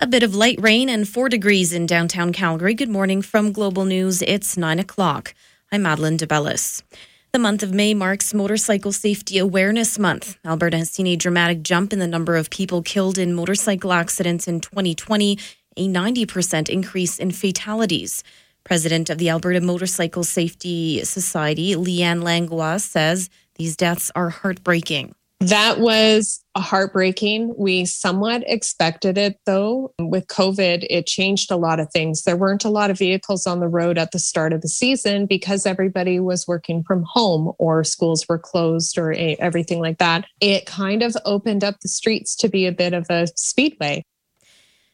A bit of light rain and four degrees in downtown Calgary. Good morning from Global News. It's nine o'clock. I'm Madeline DeBellis. The month of May marks Motorcycle Safety Awareness Month. Alberta has seen a dramatic jump in the number of people killed in motorcycle accidents in 2020, a 90% increase in fatalities. President of the Alberta Motorcycle Safety Society, Leanne Langlois, says these deaths are heartbreaking. That was heartbreaking. We somewhat expected it though. With COVID, it changed a lot of things. There weren't a lot of vehicles on the road at the start of the season because everybody was working from home or schools were closed or everything like that. It kind of opened up the streets to be a bit of a speedway.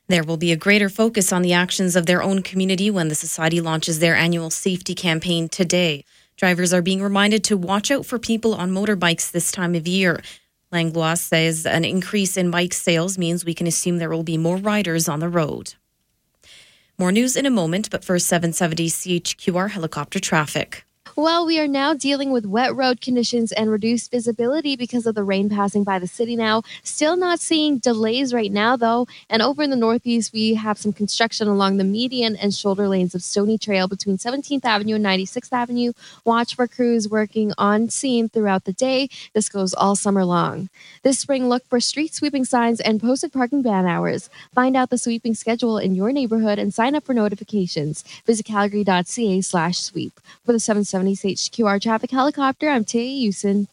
There will be a greater focus on the actions of their own community when the Society launches their annual safety campaign today. Drivers are being reminded to watch out for people on motorbikes this time of year. Langlois says an increase in bike sales means we can assume there will be more riders on the road. More news in a moment, but first 770 CHQR helicopter traffic. Well, we are now dealing with wet road conditions and reduced visibility because of the rain passing by the city now. Still not seeing delays right now, though. And over in the Northeast, we have some construction along the median and shoulder lanes of Stoney Trail between 17th Avenue and 96th Avenue. Watch for crews working on scene throughout the day. This goes all summer long. This spring, look for street sweeping signs and posted parking ban hours. Find out the sweeping schedule in your neighborhood and sign up for notifications. Visit calgary.ca slash sweep. For the 770 HQR traffic helicopter, I'm Tay Usen.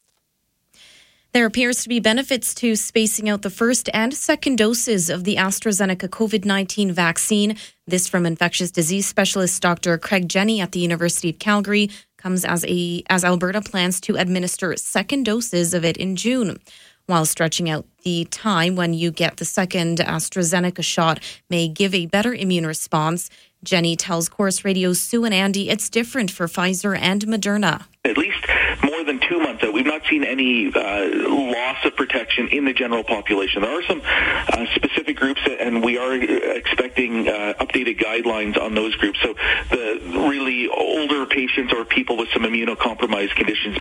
There appears to be benefits to spacing out the first and second doses of the AstraZeneca COVID 19 vaccine. This from infectious disease specialist Dr. Craig Jenne at the University of Calgary comes as a as Alberta plans to administer second doses of it in June. While stretching out the time when you get the second AstraZeneca shot may give a better immune response, Jenne tells Corus Radio Sue and Andy it's different for Pfizer and Moderna. At least more than two months out, we've not seen any uh, loss of protection in the general population. There are some uh, specific groups, and we are expecting uh, updated guidelines on those groups. So the really older patients or people with some immunocompromised conditions.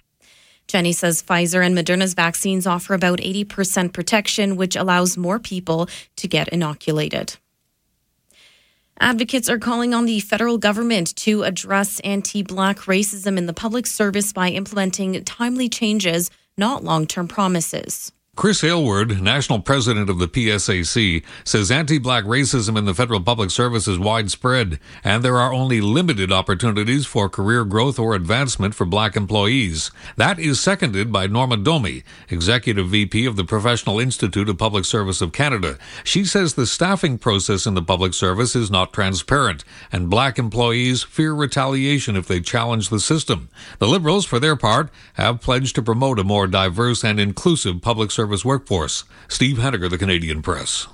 Jenne says Pfizer and Moderna's vaccines offer about 80% protection, which allows more people to get inoculated. Advocates are calling on the federal government to address anti black racism in the public service by implementing timely changes, not long term promises. Chris Aylward, national president of the PSAC, says anti-black racism in the federal public service is widespread, and there are only limited opportunities for career growth or advancement for black employees. That is seconded by Norma Domey, executive VP of the Professional Institute of Public Service of Canada. She says the staffing process in the public service is not transparent, and black employees fear retaliation if they challenge the system. The Liberals, for their part, have pledged to promote a more diverse and inclusive public service service workforce. Steve Henniger, the Canadian Press.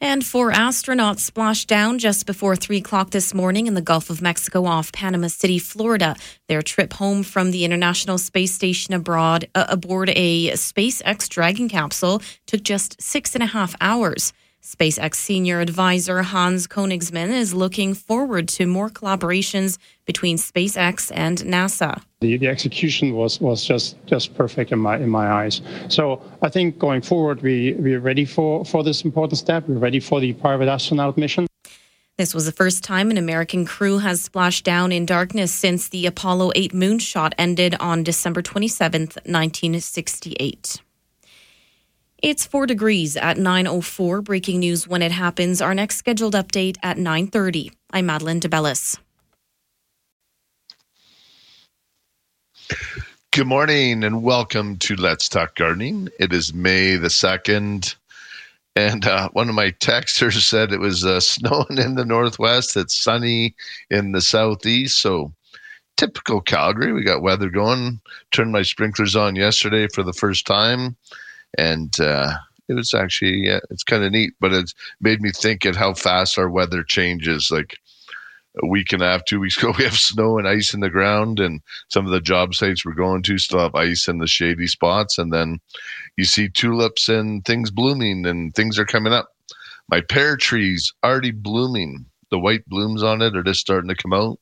And four astronauts splashed down just before 3 o'clock this morning in the Gulf of Mexico off Panama City, Florida. Their trip home from the International Space Station abroad uh, aboard a SpaceX Dragon capsule took just six and a half hours. SpaceX senior advisor Hans Koenigsmann is looking forward to more collaborations between SpaceX and NASA. The, the execution was, was just, just perfect in my in my eyes. So I think going forward we we're ready for, for this important step. We're ready for the private astronaut mission. This was the first time an American crew has splashed down in darkness since the Apollo 8 moonshot ended on December 27, 1968. It's 4 degrees at 9.04. Breaking news when it happens. Our next scheduled update at 9.30. I'm Madeline DeBellis. Good morning and welcome to Let's Talk Gardening. It is May the 2nd. And uh, one of my texters said it was uh, snowing in the northwest. It's sunny in the southeast. So typical Calgary. We got weather going. Turned my sprinklers on yesterday for the first time and uh, it was actually it's kind of neat. But it's made me think at how fast our weather changes. Like a week and a half, two weeks ago, we have snow and ice in the ground, and some of the job sites we're going to still have ice in the shady spots. And then you see tulips and things blooming, and things are coming up. My pear trees already blooming. The white blooms on it are just starting to come out.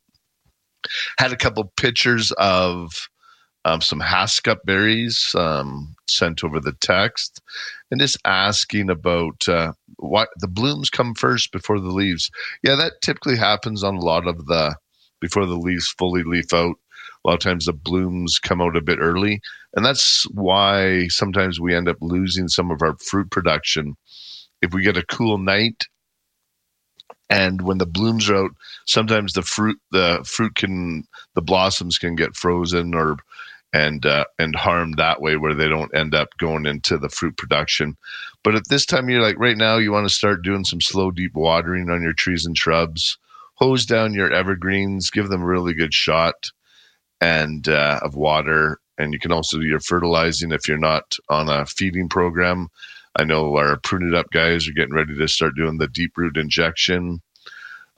Had a couple pictures of um, some Haskap berries um, sent over the text and just asking about uh, what the blooms come first before the leaves. Yeah, that typically happens on a lot of the before the leaves fully leaf out. A lot of times the blooms come out a bit early, and that's why sometimes we end up losing some of our fruit production. If we get a cool night and when the blooms are out sometimes the fruit the fruit can the blossoms can get frozen or and uh, and harmed that way where they don't end up going into the fruit production. But at this time you're like right now you want to start doing some slow deep watering on your trees and shrubs. Hose down your evergreens give them a really good shot and uh, of water. And you can also do your fertilizing if you're not on a feeding program. I know our pruned up guys are getting ready to start doing the deep root injection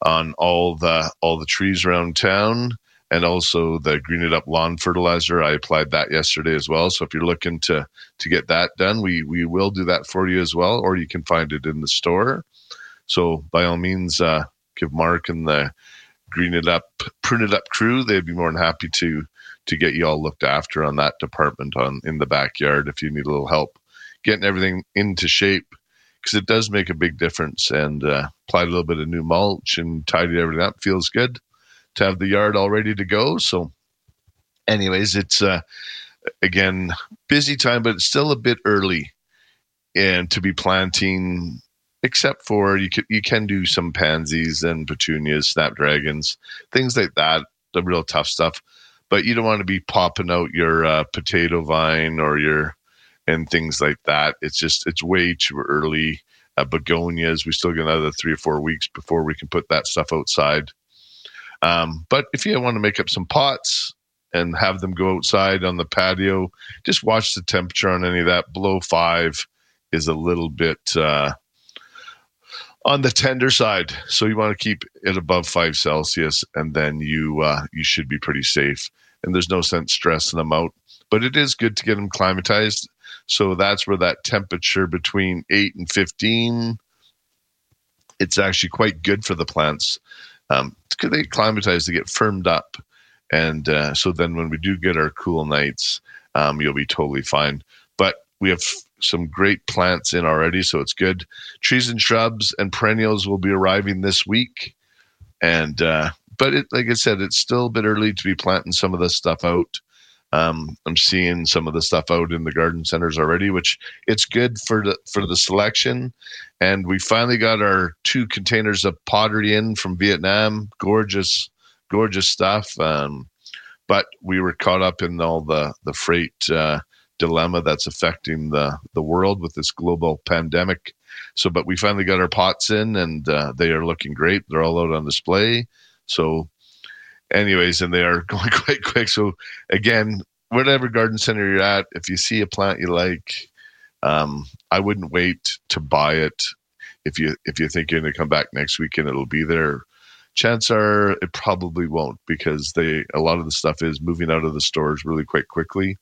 on all the all the trees around town and also the green it up lawn fertilizer. I applied that yesterday as well. So if you're looking to to get that done, we we will do that for you as well, or you can find it in the store. So by all means, uh, give Mark and the green it up, prune it up crew. They'd be more than happy to to get you all looked after on that department on in the backyard if you need a little help getting everything into shape because it does make a big difference. And uh, applied a little bit of new mulch and tidied everything up. Feels good to have the yard all ready to go. So, anyways, it's uh, again busy time, but it's still a bit early and to be planting. Except for you can you can do some pansies and petunias, snapdragons, things like that. The real tough stuff, but you don't want to be popping out your uh, potato vine or your and things like that. It's just it's way too early. Uh, begonias, we still got another three or four weeks before we can put that stuff outside. Um, but if you want to make up some pots and have them go outside on the patio, just watch the temperature on any of that. Below five is a little bit uh, on the tender side, so you want to keep it above five Celsius, and then you uh, you should be pretty safe. And there's no sense stressing them out. But it is good to get them climatized so that's where that temperature between 8 and 15, it's actually quite good for the plants. Um, they climatize to get firmed up. And uh, so then when we do get our cool nights, um, you'll be totally fine. But we have some great plants in already, so it's good. Trees and shrubs and perennials will be arriving this week. And, uh, but it, like I said, it's still a bit early to be planting some of this stuff out. Um, I'm seeing some of the stuff out in the garden centers already, which it's good for the for the selection. And we finally got our two containers of pottery in from Vietnam. Gorgeous, gorgeous stuff. Um, but we were caught up in all the the freight uh, dilemma that's affecting the the world with this global pandemic. So, but we finally got our pots in, and uh, they are looking great. They're all out on display. So anyways, and they are going quite quick. So again, whatever garden center you're at, if you see a plant you like, um, I wouldn't wait to buy it. If you if you think you're going to come back next weekend, it'll be there, chance are it probably won't because they a lot of the stuff is moving out of the stores really quite quickly.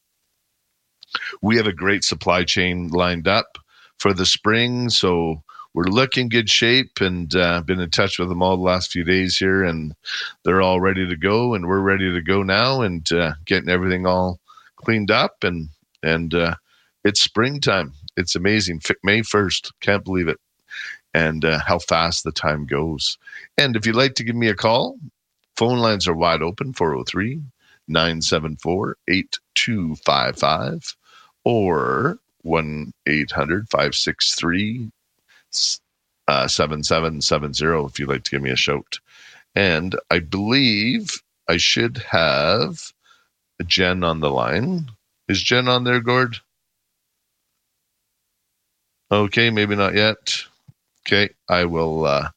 We have a great supply chain lined up for the spring, so we're looking good shape and uh, been in touch with them all the last few days here and they're all ready to go and we're ready to go now and uh, getting everything all cleaned up and and uh, it's springtime. It's amazing. May 1st can't believe it. And uh, how fast the time goes. And if you'd like to give me a call phone lines are wide open 403 974 8255 or 1 800 563 uh, 7770 if you'd like to give me a shout. And I believe I should have Jen on the line. Is Jen on there, Gord? Okay, maybe not yet. Okay, I will. Uh,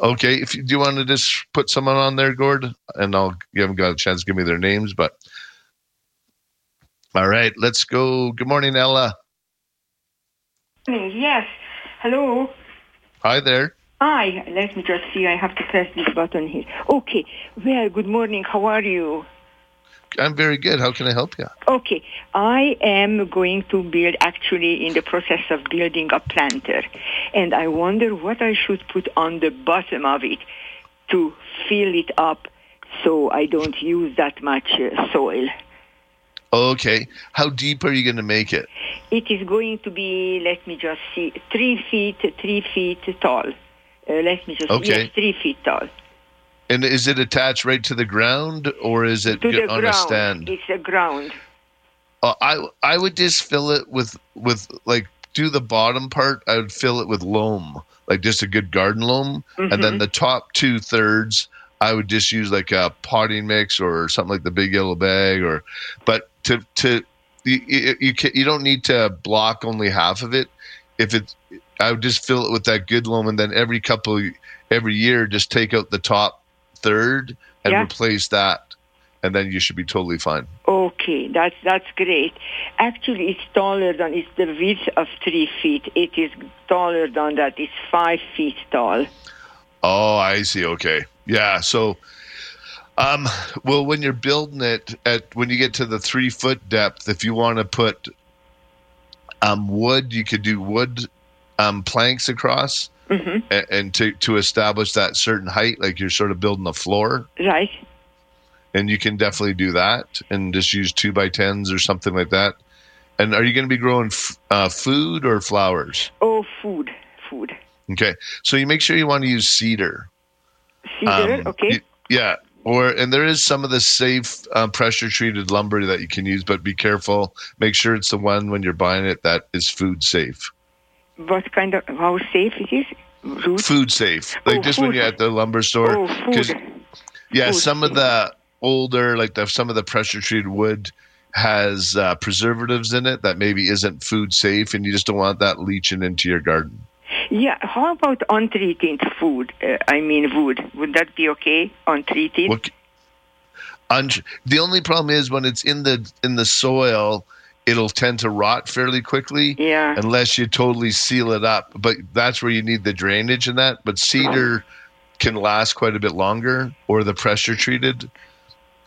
okay, if you do you want to just put someone on there, Gord, and I'll you haven't got a chance to give me their names, but all right, let's go. Good morning, Ella. Yes. Hello. Hi there. Hi. Let me just see. I have to press this button here. Okay. Well, good morning. How are you? I'm very good. How can I help you? Okay. I am going to build, actually, in the process of building a planter. And I wonder what I should put on the bottom of it to fill it up so I don't use that much uh, soil. Okay. How deep are you going to make it? It is going to be, let me just see, three feet, three feet tall. Uh, let me just Okay. yes, three feet tall. And is it attached right to the ground or is it on ground. a stand? It's a ground. Uh, I I would just fill it with with like do the bottom part. I would fill it with loam, like just a good garden loam, and Mm-hmm. then the top two thirds I would just use like a potting mix or something like the big yellow bag. Or but to to you you, you, ca you don't need to block only half of it. If it, I would just fill it with that good loam, and then every couple every year just take out the top third and Yeah. replace that, and then you should be totally fine. Okay, that's that's great. Actually, it's taller than it's the width of three feet. It is taller than that. It's five feet tall. Oh, I see. Okay. Yeah. So, um, well, when you're building it at when you get to the three foot depth, if you want to put um, wood, you could do wood um, planks across, hmm and, and to to establish that certain height, like you're sort of building a floor, Right. and you can definitely do that, and just use two by tens or something like that. And are you going to be growing f- uh, food or flowers? Oh, food, food. Okay, so you make sure you want to use cedar. Cedar. Um, okay. y- yeah. Or and there is some of the safe uh, pressure treated lumber that you can use, but be careful. Make sure it's the one when you're buying it that is food safe. what kind of how safe it is? Root. Food safe, like Oh, just when you're at the lumber store. Oh, food. yeah, food some of the older, like the some of the pressure treated wood has uh, preservatives in it that maybe isn't food safe, and you just don't want that leaching into your garden. Yeah. How about untreated food? Uh, I mean, wood. Would that be okay? Untreated. What? Un- the only problem is when it's in the in the soil, it'll tend to rot fairly quickly. Yeah. unless you totally seal it up. But that's where you need the drainage in that. But cedar can last quite a bit longer, or the pressure treated.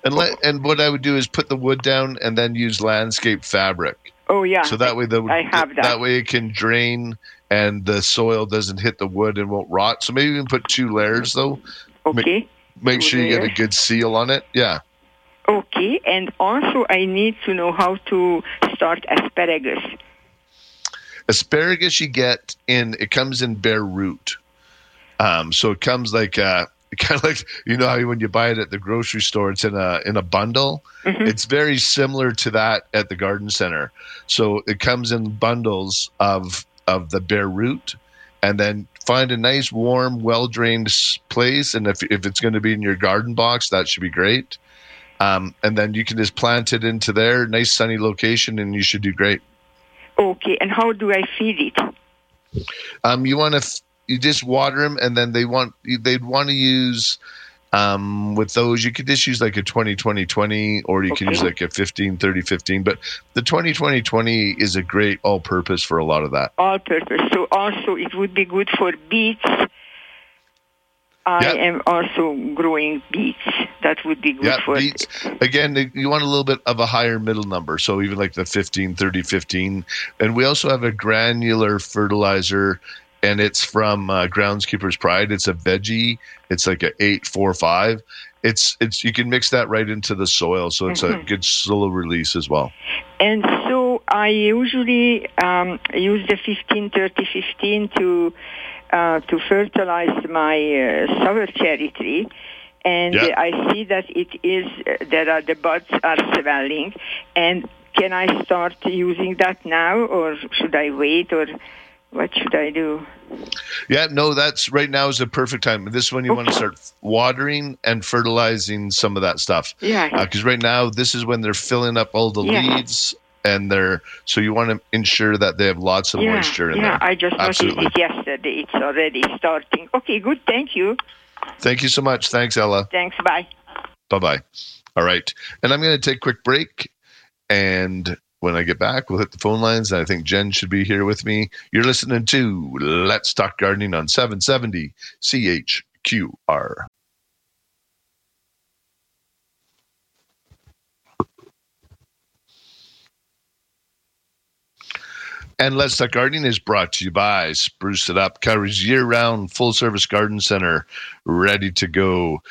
And let, and what I would do is put the wood down and then use landscape fabric. Oh, yeah. So that way the I have that. way it can drain and the soil doesn't hit the wood and won't rot. So maybe even put two layers though. okay. Make Two sure you get a good seal on it. Yeah. Okay. And also, I need to know how to start asparagus. asparagus you get in it comes in bare root um so it comes like uh kind of like you know how when you buy it at the grocery store it's in a in a bundle Mhm. it's very similar to that at the garden center so it comes in bundles of of the bare root and then find a nice warm well drained place and if, if it's going to be in your garden box that should be great um, and then you can just plant it into there nice sunny location and you should do great Okay. And how do I feed it? Um, you want to f- you just water them, and then they want they'd want to use um, with those. You could just use like a 20 20 20, or you can use like a 15 30 15. But the 20 20 20 is a great all purpose for a lot of that. All purpose. So also, it would be good for beets. I Yep. am also growing beets. That would be good Yeah, for beets. Again, you want a little bit of a higher middle number, so even like the 15 30 15. And we also have a granular fertilizer. And it's from uh, Groundskeeper's Pride. It's a veggie. It's like a eight four five. It's it's you can mix that right into the soil, so it's a Mhm. good slow release as well. And so I usually um, use the 15, 30, 15 to uh, to fertilize my uh, sour cherry tree. And uh, I see that it is uh, that are, the buds are swelling. And can I start using that now, or should I wait, or what should I do? Yeah, no, that's right now is the perfect time. This is when you want to start watering and fertilizing some of that stuff. Yeah. Uh, because right now, this is when they're filling up all the Yeah. leaves, and they're so you want to ensure that they have lots of yeah, moisture in yeah. there. I just Absolutely. noticed it yesterday. It's already starting. Okay, good. Thank you. Thank you so much. Thanks, Ella. Thanks. Bye. Bye bye. All right. And I'm going to take a quick break. And when I get back, we'll hit the phone lines. And I think Jen should be here with me. You're listening to Let's Talk Gardening on 770 CHQR. And Let's Talk Gardening is brought to you by Spruce It Up, Calgary's year round full service garden center, ready to go.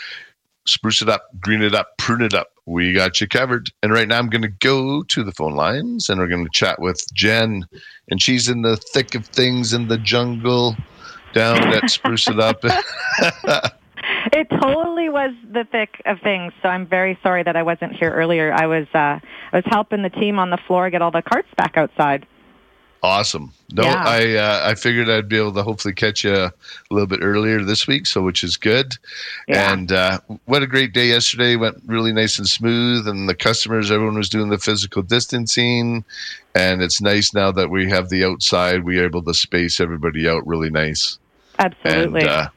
Spruce it up, green it up, prune it up. We got you covered. And right now I'm going to go to the phone lines and we're going to chat with Jen. And she's in the thick of things in the jungle down at Spruce It Up. it totally was the thick of things. So I'm very sorry that I wasn't here earlier. I was uh, I was helping the team on the floor get all the carts back outside. Awesome. No, Yeah. I uh, I figured I'd be able to hopefully catch you a little bit earlier this week, so which is good. Yeah. And uh, what a great day yesterday! Went really nice and smooth, and the customers, everyone was doing the physical distancing, and it's nice now that we have the outside. We are able to space everybody out really nice, Absolutely. and uh,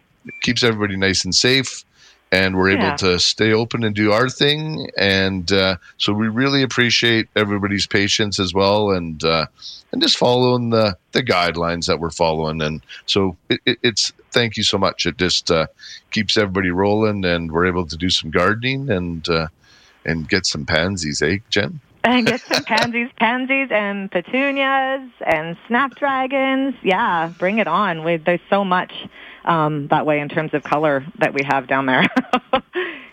keeps everybody nice and safe. And we're Yeah. able to stay open and do our thing, and uh, so we really appreciate everybody's patience as well, and uh, and just following the the guidelines that we're following. And so it, it, it's thank you so much. It just uh, keeps everybody rolling, and we're able to do some gardening and uh, and get some pansies, eh, Jen? and get some pansies, pansies, and petunias and snapdragons. Yeah, bring it on. We, there's so much um, that way in terms of color that we have down there.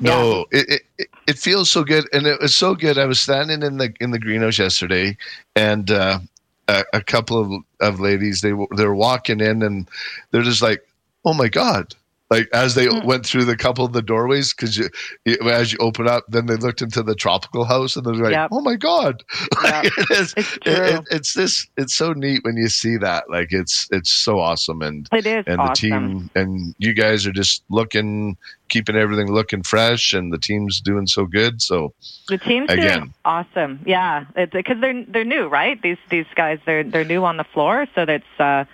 No, it, it- it feels so good, and it was so good. I was standing in the in the greenhouse yesterday, and uh, a, a couple of of ladies they were- they were walking in, and they're just like, "Oh my god!" Like as they Mm. went through the couple of the doorways, because you, as you open up, then they looked into the tropical house, and they're like, Yep. "Oh my god!" Yep. it is. It's It- it's this. It's so neat when you see that. Like it's it's so awesome, and It is and awesome. the team and you guys are just looking keeping everything looking fresh and the team's doing so good so The team's doing Again. awesome. Yeah, because they're they're new, right? These these guys they're they're new on the floor, so that's uh,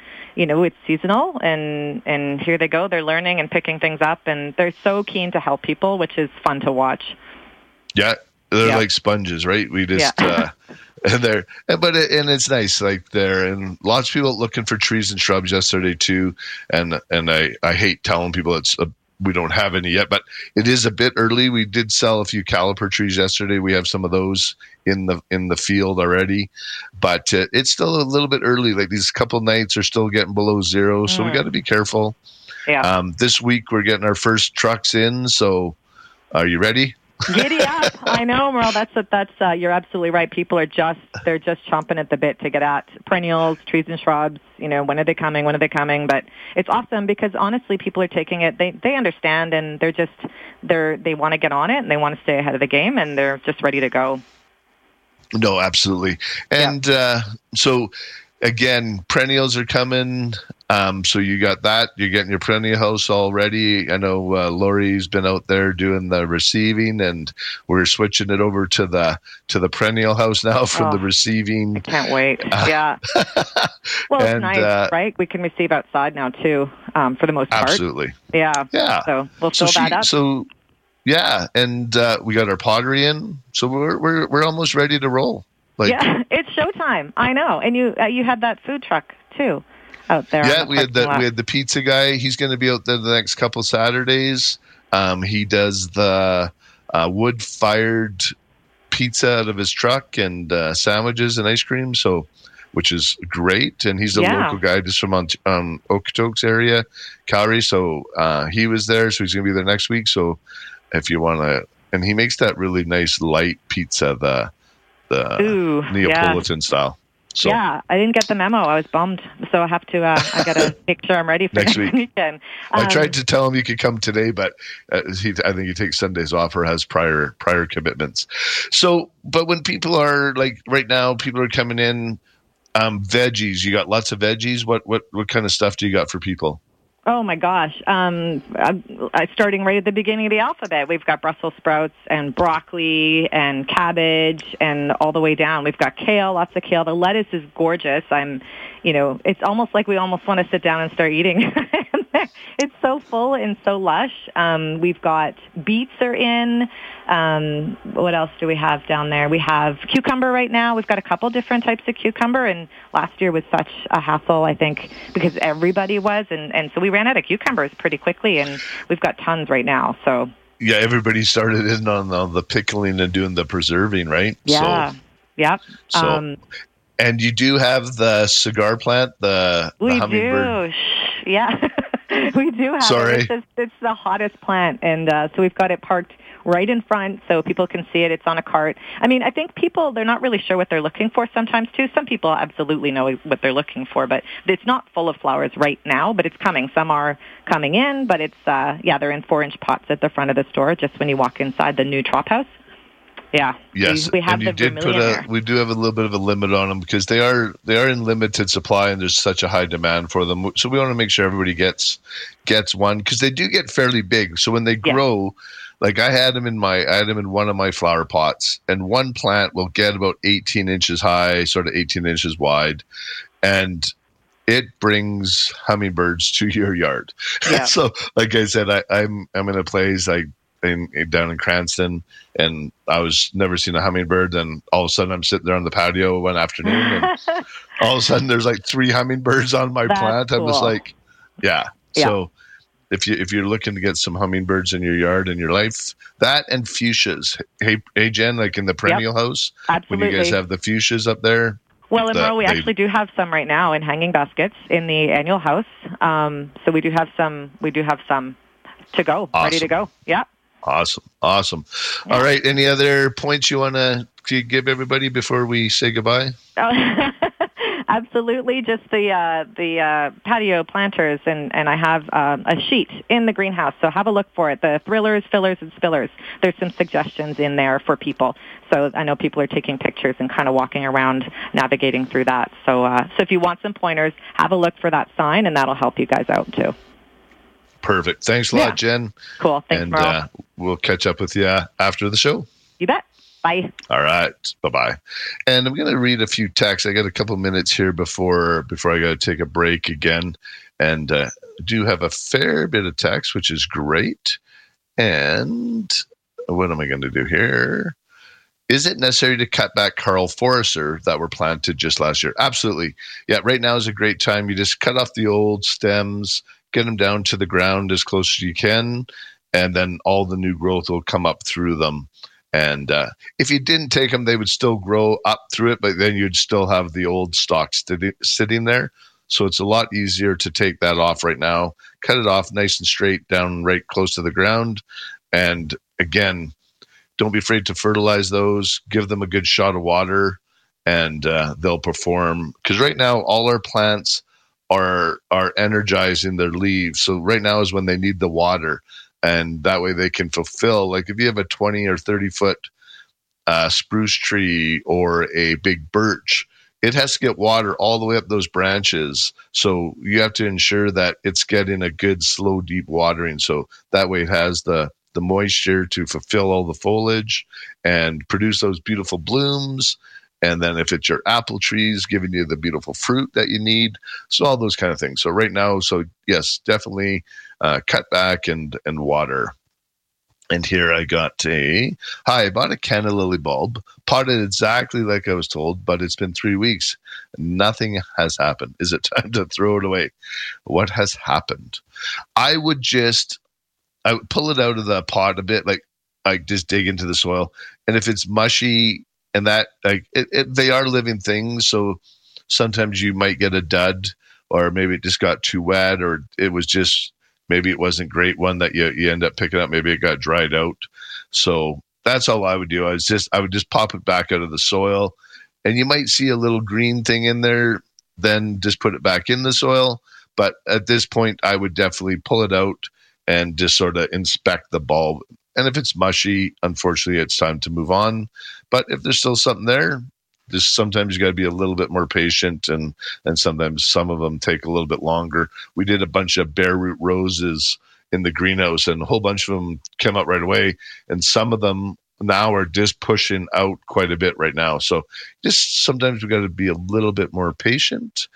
you know it's seasonal, and and here they go. They're learning and picking things up, and they're so keen to help people, which is fun to watch. yeah they're Yeah. like sponges right we just Yeah. uh and they're but it, and it's nice like there and lots of people looking for trees and shrubs yesterday too and and i i hate telling people it's a, we don't have any yet but it is a bit early. We did sell a few caliper trees yesterday. We have some of those in the in the field already but uh, it's still a little bit early. Like these couple nights are still getting below zero so we Mm. got to be careful. Yeah, Um, this week we're getting our first trucks in, so are you ready? Giddy up! I know, Merle. That's that's uh, you're absolutely right. People are just they're just chomping at the bit to get at perennials, trees and shrubs. You know, when are they coming? When are they coming? But it's awesome because honestly, people are taking it. They they understand and they're just they're they want to get on it and they want to stay ahead of the game and they're just ready to go. No, absolutely. And uh, so again, perennials are coming. Um, so you got that. You're getting your perennial house all ready. I know uh, Lori's been out there doing the receiving, and we're switching it over to the to the perennial house now from Oh. the receiving. I Can't wait. Yeah. Well, it's nice, uh, right? We can receive outside now too, um, for the most part. Absolutely. Yeah. Yeah. So we'll so fill that she- up. so yeah, and uh, we got our pottery in, so we're we're we're almost ready to roll. Like yeah, it's showtime. I know. And you uh, you had that food truck too out there. yeah, the we had the lot. we had the pizza guy. He's going to be out there the next couple Saturdays. Um, he does the uh, wood fired pizza out of his truck and uh, sandwiches and ice cream. So, which is great. And he's a Yeah. local guy just from um, Okotoks area, Calgary. So uh, he was there. So he's going to be there next week. So if you want to, and he makes that really nice light pizza, the the Ooh, yeah. Neapolitan style. So yeah, I didn't get the memo. I was bummed, so I have to. Uh, I got to make sure I'm ready for Next week. weekend. I Um, tried to tell him you could come today, but uh, he, I think he takes Sundays off or has prior prior commitments. So, but when people are like right now, people are coming in. Um, veggies, you got lots of veggies. What what what kind of stuff do you got for people? Oh my gosh! Um, I'm, I'm starting right at the beginning of the alphabet. We've got Brussels sprouts and broccoli and cabbage and all the way down. We've got kale, lots of kale. The lettuce is gorgeous. I'm, you know, it's almost like we almost want to sit down and start eating. it's so full and so lush. Um, we've got beets are in. Um, what else do we have down there? We have cucumber right now. We've got a couple different types of cucumber, and last year was such a hassle, I think, because everybody was, and and so we ran out of cucumbers pretty quickly, and we've got tons right now. So Yeah, everybody started in on the, the pickling and doing the preserving, right? yeah, yep. So, so um, and you do have the cigar plant, the, the we hummingbird. do. Yeah. we do have Sorry. it. It's, just, it's the hottest plant, and uh, so we've got it parked right in front so people can see it. It's on a cart. I mean, I think people they're not really sure what they're looking for sometimes too. Some people absolutely know what they're looking for, but it's not full of flowers right now. But it's coming. Some are coming in, but it's uh, yeah, they're in four inch pots at the front of the store just when you walk inside the new trop house. Yeah. Yes, We, we have and you the did put a. We do have a little bit of a limit on them because they are they are in limited supply and there's such a high demand for them. So we want to make sure everybody gets gets one because they do get fairly big. So when they Yeah. grow, like I had them in my I had them in one of my flower pots, and one plant will get about 18 inches high, sort of 18 inches wide, and it brings hummingbirds to your yard. Yeah. so, like I said, I, I'm I'm in a place like in, in down in Cranston, and I was never seen a hummingbird. And all of a sudden, I'm sitting there on the patio one afternoon, and all of a sudden, there's like three hummingbirds on my That's plant. I was like, yeah. Yeah. So. If you if you're looking to get some hummingbirds in your yard in your life, that and fuchsias. Hey, hey Jen, like in the perennial house, when you guys have the fuchsias up there, Well, in Merle, we they- actually do have some right now in hanging baskets in the annual house. Um, so we do have some. We do have some to go, ready to go. Yeah. Awesome. Awesome. All right. Any other points you want to give everybody before we say goodbye? Absolutely, just the uh, the uh, patio planters, and and I have um, a sheet in the greenhouse. So have a look for it. The thrillers, fillers, and spillers. There's some suggestions in there for people. So I know people are taking pictures and kind of walking around, navigating through that. So uh, so if you want some pointers, have a look for that sign, and that'll help you guys out too. Perfect. Thanks a lot, Yeah. Jen. Cool. Thanks, and uh, we'll catch up with you after the show. you bet. Bye. All right. Bye bye. And I'm going to read a few texts. I got a couple minutes here before before I got to take a break again, and uh, do have a fair bit of text, which is great. And what am I going to do here? Is it necessary to cut back Karl Foerster that were planted just last year? Absolutely. Yeah, right now is a great time. You just cut off the old stems, get them down to the ground as close as you can, and then all the new growth will come up through them. And uh, if you didn't take them, they would still grow up through it, but then you'd still have the old stock sti- sitting there. So it's a lot easier to take that off right now, cut it off nice and straight down right close to the ground. And again, don't be afraid to fertilize those, give them a good shot of water, and uh, they'll perform. Because right now, all our plants are are energizing their leaves. So right now is when they need the water, and that way they can fulfill. Like if you have a twenty or thirty foot uh, spruce tree or a big birch, it has to get water all the way up those branches. So you have to ensure that it's getting a good, slow, deep watering. So that way it has the the moisture to fulfill all the foliage and produce those beautiful blooms. And then if it's your apple trees giving you the beautiful fruit that you need, so all those kind of things. So right now, so yes, definitely uh, cut back and and water. And here I got a hi. I bought a canna lily bulb, potted exactly like I was told, but it's been three weeks. Nothing has happened. Is it time to throw it away? What has happened? I would just I would pull it out of the pot a bit, like I just dig into the soil. And if it's mushy and that like it, it, they are living things, so sometimes you might get a dud, or maybe it just got too wet, or it was just maybe it wasn't great one that you you end up picking up. Maybe it got dried out. So that's all I would do. I was just I would just pop it back out of the soil, and you might see a little green thing in there. Then just put it back in the soil. But at this point, I would definitely pull it out and just sort of inspect the bulb. And if it's mushy, unfortunately, it's time to move on. But if there's still something there, just sometimes you got to be a little bit more patient, and and sometimes some of them take a little bit longer. We did a bunch of bare root roses in the greenhouse, and a whole bunch of them came out right away, and some of them now are just pushing out quite a bit right now. So just sometimes we got to be a little bit more patient,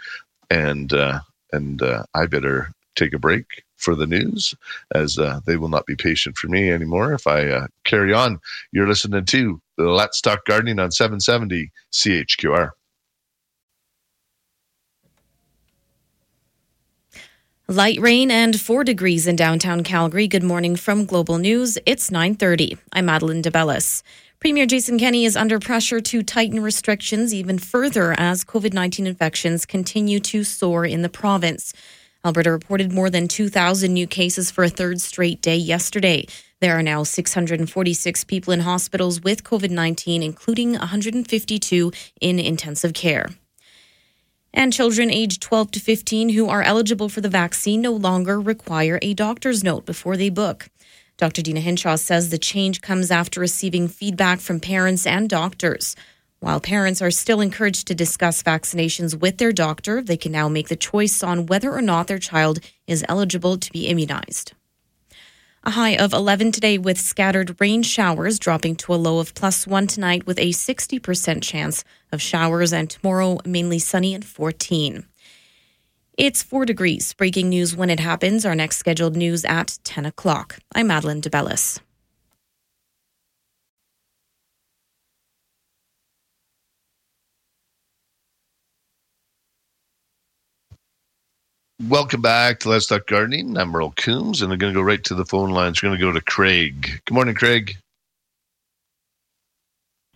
and uh, and uh, I better take a break for the news as uh, they will not be patient for me anymore if I uh, carry on. You're listening to Let's Talk Gardening on 770 CHQR. Light rain and 4 degrees in downtown Calgary. Good morning from Global News. It's 9:30. I'm Madeline DeBellis. Premier Jason Kenney is under pressure to tighten restrictions even further as COVID-19 infections continue to soar in the province. Alberta reported more than 2,000 new cases for a third straight day yesterday. There are now 646 people in hospitals with COVID 19, including 152 in intensive care. And children aged 12 to 15 who are eligible for the vaccine no longer require a doctor's note before they book. Dr. Deena Hinshaw says the change comes after receiving feedback from parents and doctors. While parents are still encouraged to discuss vaccinations with their doctor, they can now make the choice on whether or not their child is eligible to be immunized. A high of 11 today with scattered rain showers dropping to a low of plus 1 tonight with a 60% chance of showers and tomorrow mainly sunny and 14. It's 4 degrees. Breaking news when it happens. Our next scheduled news at 10 o'clock. I'm Madeline DeBellis. Welcome back to Let's Talk Gardening. I'm Earl Coombs, and I'm going to go right to the phone lines. We're going to go to Craig. Good morning, Craig.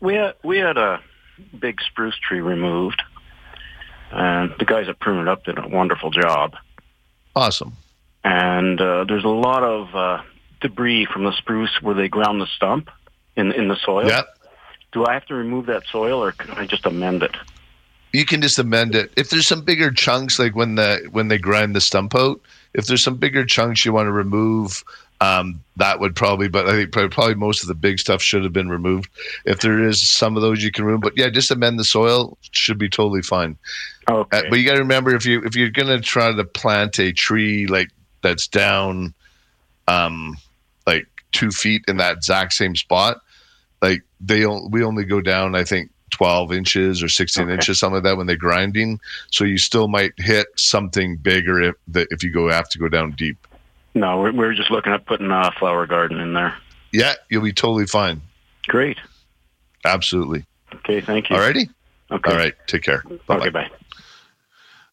We had, we had a big spruce tree removed, and the guys that pruned it up did a wonderful job. Awesome. And uh, there's a lot of uh, debris from the spruce where they ground the stump in in the soil. Yep. Do I have to remove that soil, or can I just amend it? You can just amend it. If there's some bigger chunks, like when the when they grind the stump out, if there's some bigger chunks you want to remove, um, that would probably. But I think probably, probably most of the big stuff should have been removed. If there is some of those you can remove, but yeah, just amend the soil should be totally fine. Okay. Uh, but you got to remember if you if you're gonna try to plant a tree like that's down, um, like two feet in that exact same spot, like they we only go down I think 12 inches or 16 Okay. inches something like that when they're grinding. So you still might hit something bigger if if you go have to go down deep. no, we're, we're just looking at putting a flower garden in there. Yeah, you'll be totally fine. Great. Absolutely. Okay, thank you. Alrighty. Okay. All right. Take care. Bye Okay, bye.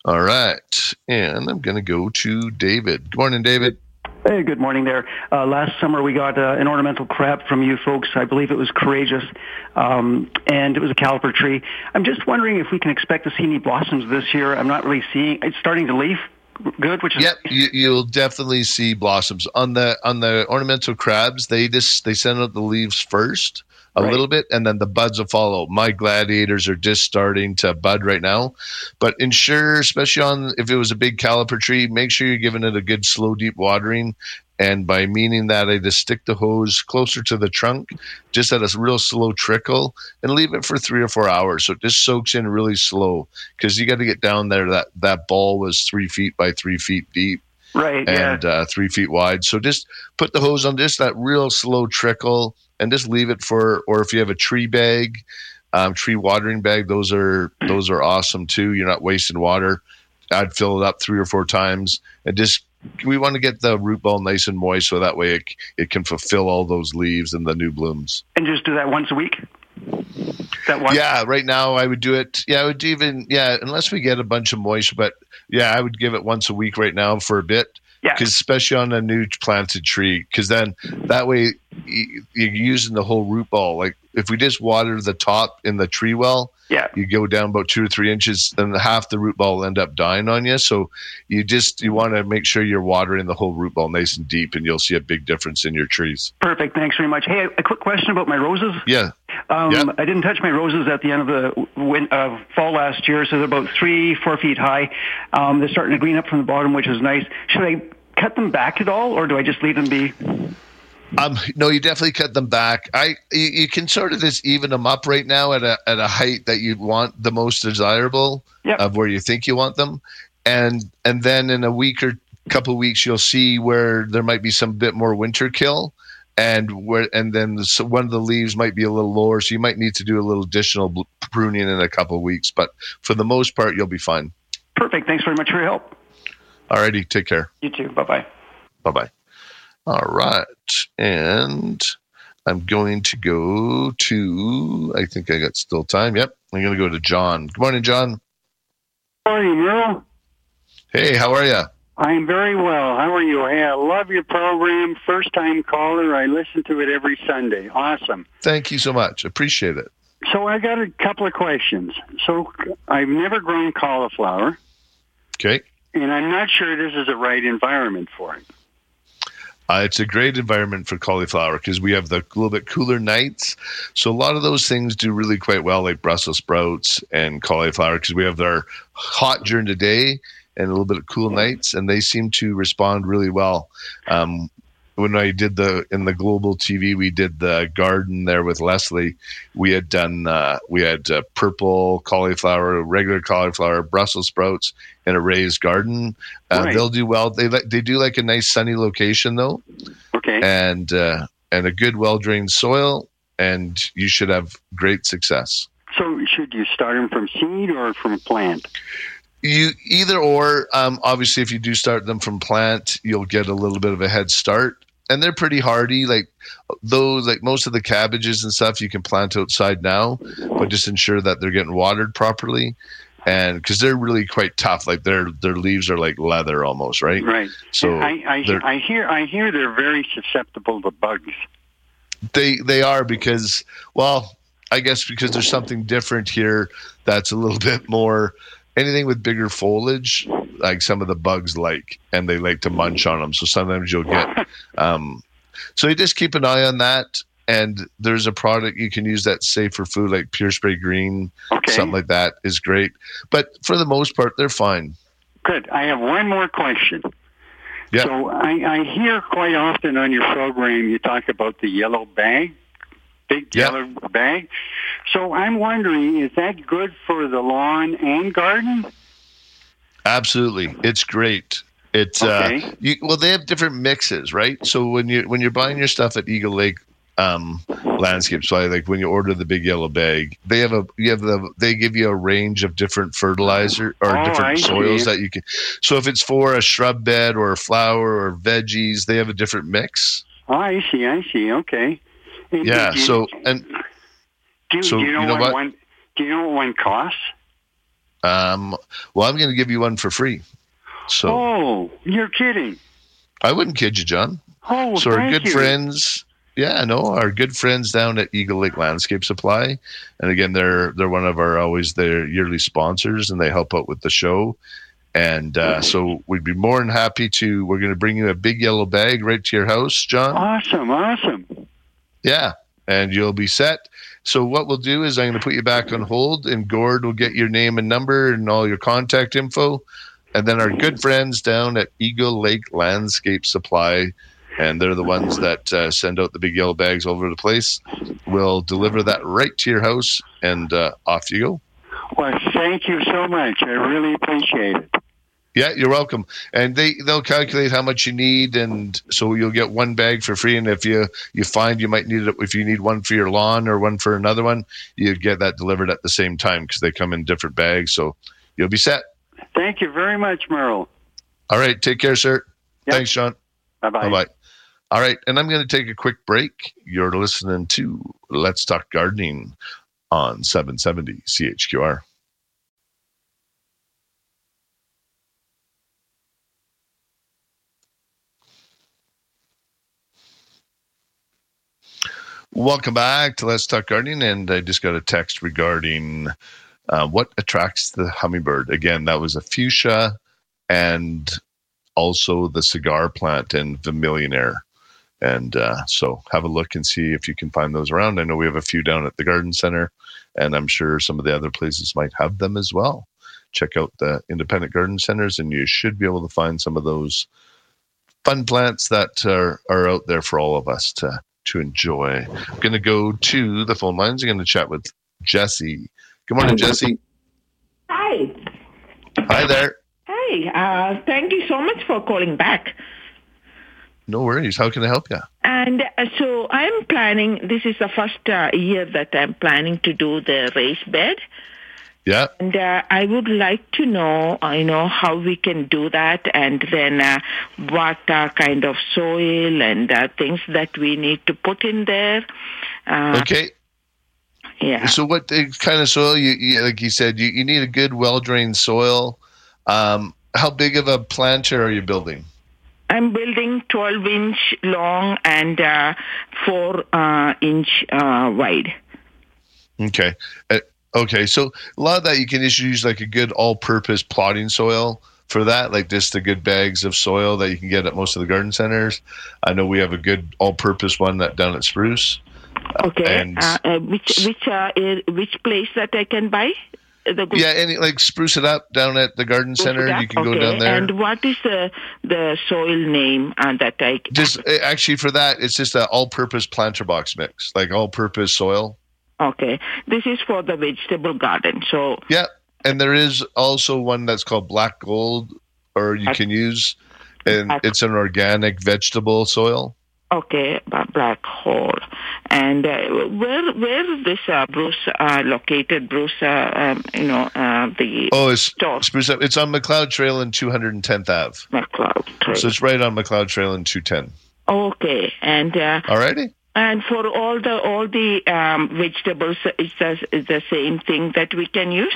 All right. And I'm going to go to David. Good morning, David. Hey, good morning there. Uh, last summer we got uh, an ornamental crab from you folks. I believe it was courageous, um, and it was a caliper tree. I'm just wondering if we can expect to see any blossoms this year. I'm not really seeing. It's starting to leaf good, which is Yep, you, you'll definitely see blossoms on the on the ornamental crabs. They just they send out the leaves first a Right. little bit, and then the buds will follow. My gladiators are just starting to bud right now, but ensure, especially on if it was a big caliper tree, make sure you're giving it a good slow, deep watering. And by meaning that, I just stick the hose closer to the trunk, just at a real slow trickle, and leave it for three or four hours. So it just soaks in really slow because you got to get down there. That that ball was three feet by three feet deep right. Yeah. and uh, three feet wide. So just put the hose on just that real slow trickle and just leave it for, or if you have a tree bag, um, tree watering bag, those are those are awesome too. You're not wasting water. I'd fill it up three or four times and just we want to get the root ball nice and moist so that way it, it can fulfill all those leaves and the new blooms. and just do that once a week. That one. Yeah, right now I would do it. Yeah, I would even yeah, unless we get a bunch of moisture. But yeah, I would give it once a week right now for a bit. Yeah. because especially on a new planted tree, because then that way you're using the whole root ball. Like if we just water the top in the tree well, Yeah. you go down about two or three inches, then half the root ball will end up dying on you. So you just you want to make sure you're watering the whole root ball nice and deep, and you'll see a big difference in your trees. Perfect. Thanks very much. Hey, a quick question about my roses. Yeah, Um, Yeah. I didn't touch my roses at the end of the win- uh, fall last year, so they're about three, four feet high. Um, they're starting to green up from the bottom, which is nice. Should I cut them back at all, or do I just leave them be? Um, no, you definitely cut them back. I you, you can sort of just even them up right now at a at a height that you want the most desirable Yep. of where you think you want them, and and then in a week or couple weeks you'll see where there might be some bit more winter kill, and where and then so one of the leaves might be a little lower, so you might need to do a little additional pruning in a couple weeks. But for the most part, you'll be fine. Perfect. Thanks very much for your help. Alrighty, take care. You too. Bye bye. Bye bye. All right. And I'm going to go to, I think I got still time. Yep. I'm going to go to John. Good morning, John. morning, Merle. Hey, how are you? I'm very well. How are you? Hey, I love your program. First time caller. I listen to it every Sunday. Awesome. Thank you so much. Appreciate it. So I got a couple of questions. So I've never grown cauliflower, Okay. and I'm not sure this is the right environment for it. Uh, it's a great environment for cauliflower because we have the little bit cooler nights. So a lot of those things do really quite well, like Brussels sprouts and cauliflower, because we have their hot during the day and a little bit of cool nights, and they seem to respond really well. Um, when I did the in the global TV, we did the garden there with Leslie. We had done uh, we had uh, purple cauliflower, regular cauliflower, Brussels sprouts in a raised garden. Uh, Right. They'll do well. They like they do like a nice sunny location though, Okay. and uh, and a good well drained soil, and you should have great success. So should you start them from seed or from plant? You either or. Um, obviously, if you do start them from plant, you'll get a little bit of a head start, and they're pretty hardy. Like those, like most of the cabbages and stuff, you can plant outside now, but just ensure that they're getting watered properly, and because they're really quite tough. Like their their leaves are like leather almost, right? Right. So I, I, I hear I hear they're very susceptible to bugs. they they are because well i guess because there's something different here that's a little bit more anything with bigger foliage like some of the bugs like and they like to munch on them so sometimes you'll get um so you just keep an eye on that and there's a product you can use that's safe for food like pure spray green Okay. something like that is great but for the most part they're fine Good. I have one more question. Yeah. So I, I hear quite often on your program you talk about the yellow bag, big yellow bag. So I'm wondering, is that good for the lawn and garden? Absolutely, it's great. It's Okay. uh, you, well, they have different mixes, right? So when you when you're buying your stuff at Eagle Lake um, Landscape Supply, like when you order the big yellow bag, they have a you have the they give you a range of different fertilizer or Oh, I different soils see. that you can. So if it's for a shrub bed or a flower or veggies, they have a different mix. Oh, I see. I see. Okay. And Yeah. you- So and do, you- so do you know, you know what, what? one? Do you know what one costs? Um, well, I'm going to give you one for free. So Oh, you're kidding. I wouldn't kid you, John. Oh, so our good you. friends yeah no our good friends down at eagle lake landscape supply and again they're they're one of our always their yearly sponsors and they help out with the show and uh, so we'd be more than happy to we're going to bring you a big yellow bag right to your house john Awesome. Awesome. yeah and you'll be set so what we'll do is i'm going to put you back on hold and gord will get your name and number and all your contact info and then our good friends down at eagle lake landscape supply and they're the ones that uh, send out the big yellow bags all over the place We'll deliver that right to your house and uh, off you go Well, thank you so much. I really appreciate it. Yeah you're welcome. And they they'll calculate how much you need and so you'll get one bag for free and if you you find you might need it if you need one for your lawn or one for another one you get that delivered at the same time because they come in different bags so you'll be set. Thank you very much, Merle. all right take care sir. Thanks john Bye bye. bye-bye. All right and i'm going to take a quick break. You're listening to let's talk gardening on 770 chqr Welcome back to Let's Talk Gardening. And I just got a text regarding uh, what attracts the hummingbird. Again, that was a fuchsia and also the cigar plant and the millionaire. And uh, so have a look and see if you can find those around. I know we have a few down at the garden center, and I'm sure some of the other places might have them as well. Check out the independent garden centers, and you should be able to find some of those fun plants that are, are out there for all of us to to enjoy. I'm going to go to the phone lines. I'm going to chat with Jesse. Good morning, Jesse. Hi. Hi there. Hi. Uh, thank you so much for calling back. No worries. How can I help you? And uh, so I'm planning, this is the first uh, year that I'm planning to do the raised bed. Yeah. And uh, I would like to know, uh, you know, how we can do that and then uh, what uh, kind of soil and uh, things that we need to put in there. Uh, Okay. Yeah. So, what kind of soil? You, you like you said, you, you need a good, well drained soil. Um, how big of a planter are you building? I'm building 12 inch long and uh, 4 uh, inch uh, wide. Okay. Okay. So a lot of that you can just use like a good all-purpose potting soil, for that, like just the good bags of soil that you can get at most of the garden centers. I know we have a good all-purpose one that down at Spruce. Okay. And- uh, uh, which which uh, which place that I can buy? The Yeah, any like spruce it up down at the garden center. You can go down there. And what is the the soil name uh, that I just uh, actually for that, it's just an all-purpose planter box mix, like all-purpose soil. Okay, this is for the vegetable garden. So Yeah, and there is also one that's called black gold, or you can use, and it's an organic vegetable soil. okay, black hole. And uh, where where is this uh, Bruce uh, located? Bruce, uh, um, you know uh, the Oh, it's spruce. It's on Macleod Trail and 210th Ave. Macleod Trail. So it's right on Macleod Trail and 210. Okay, and uh, Alrighty. And for all the all the um, vegetables, is the the same thing that we can use.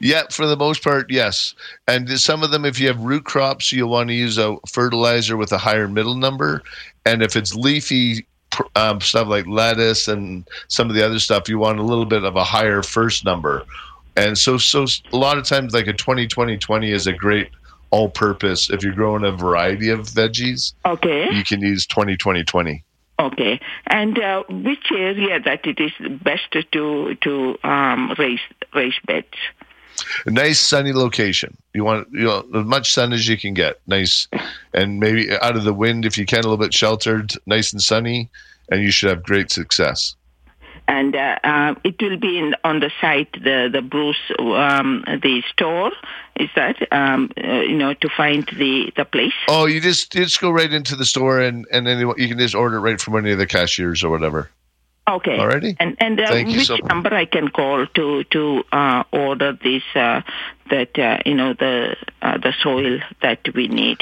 Yeah, for the most part, yes. And some of them, if you have root crops, you'll want to use a fertilizer with a higher middle number. And if it's leafy um, stuff like lettuce and some of the other stuff, you want a little bit of a higher first number. And so, so a lot of times, like a 20 20 20 is a great all purpose. If you're growing a variety of veggies, Okay. you can use 20 20 20. Okay, and uh, which area that it is best to to um, raise raise beds? a nice sunny location. You want you know as much sun as you can get. Nice, and maybe out of the wind if you can, a little bit sheltered, nice and sunny, and you should have great success. And uh, uh, it will be in, on the site, the the Bruce, um, the store. Is that um, uh, you know to find the the place? Oh, you just you just go right into the store and and then you can just order it right from any of the cashiers or whatever. Okay. Alrighty. And and uh, which so number I can call to to uh, order this uh, that uh, you know the uh, the soil that we need.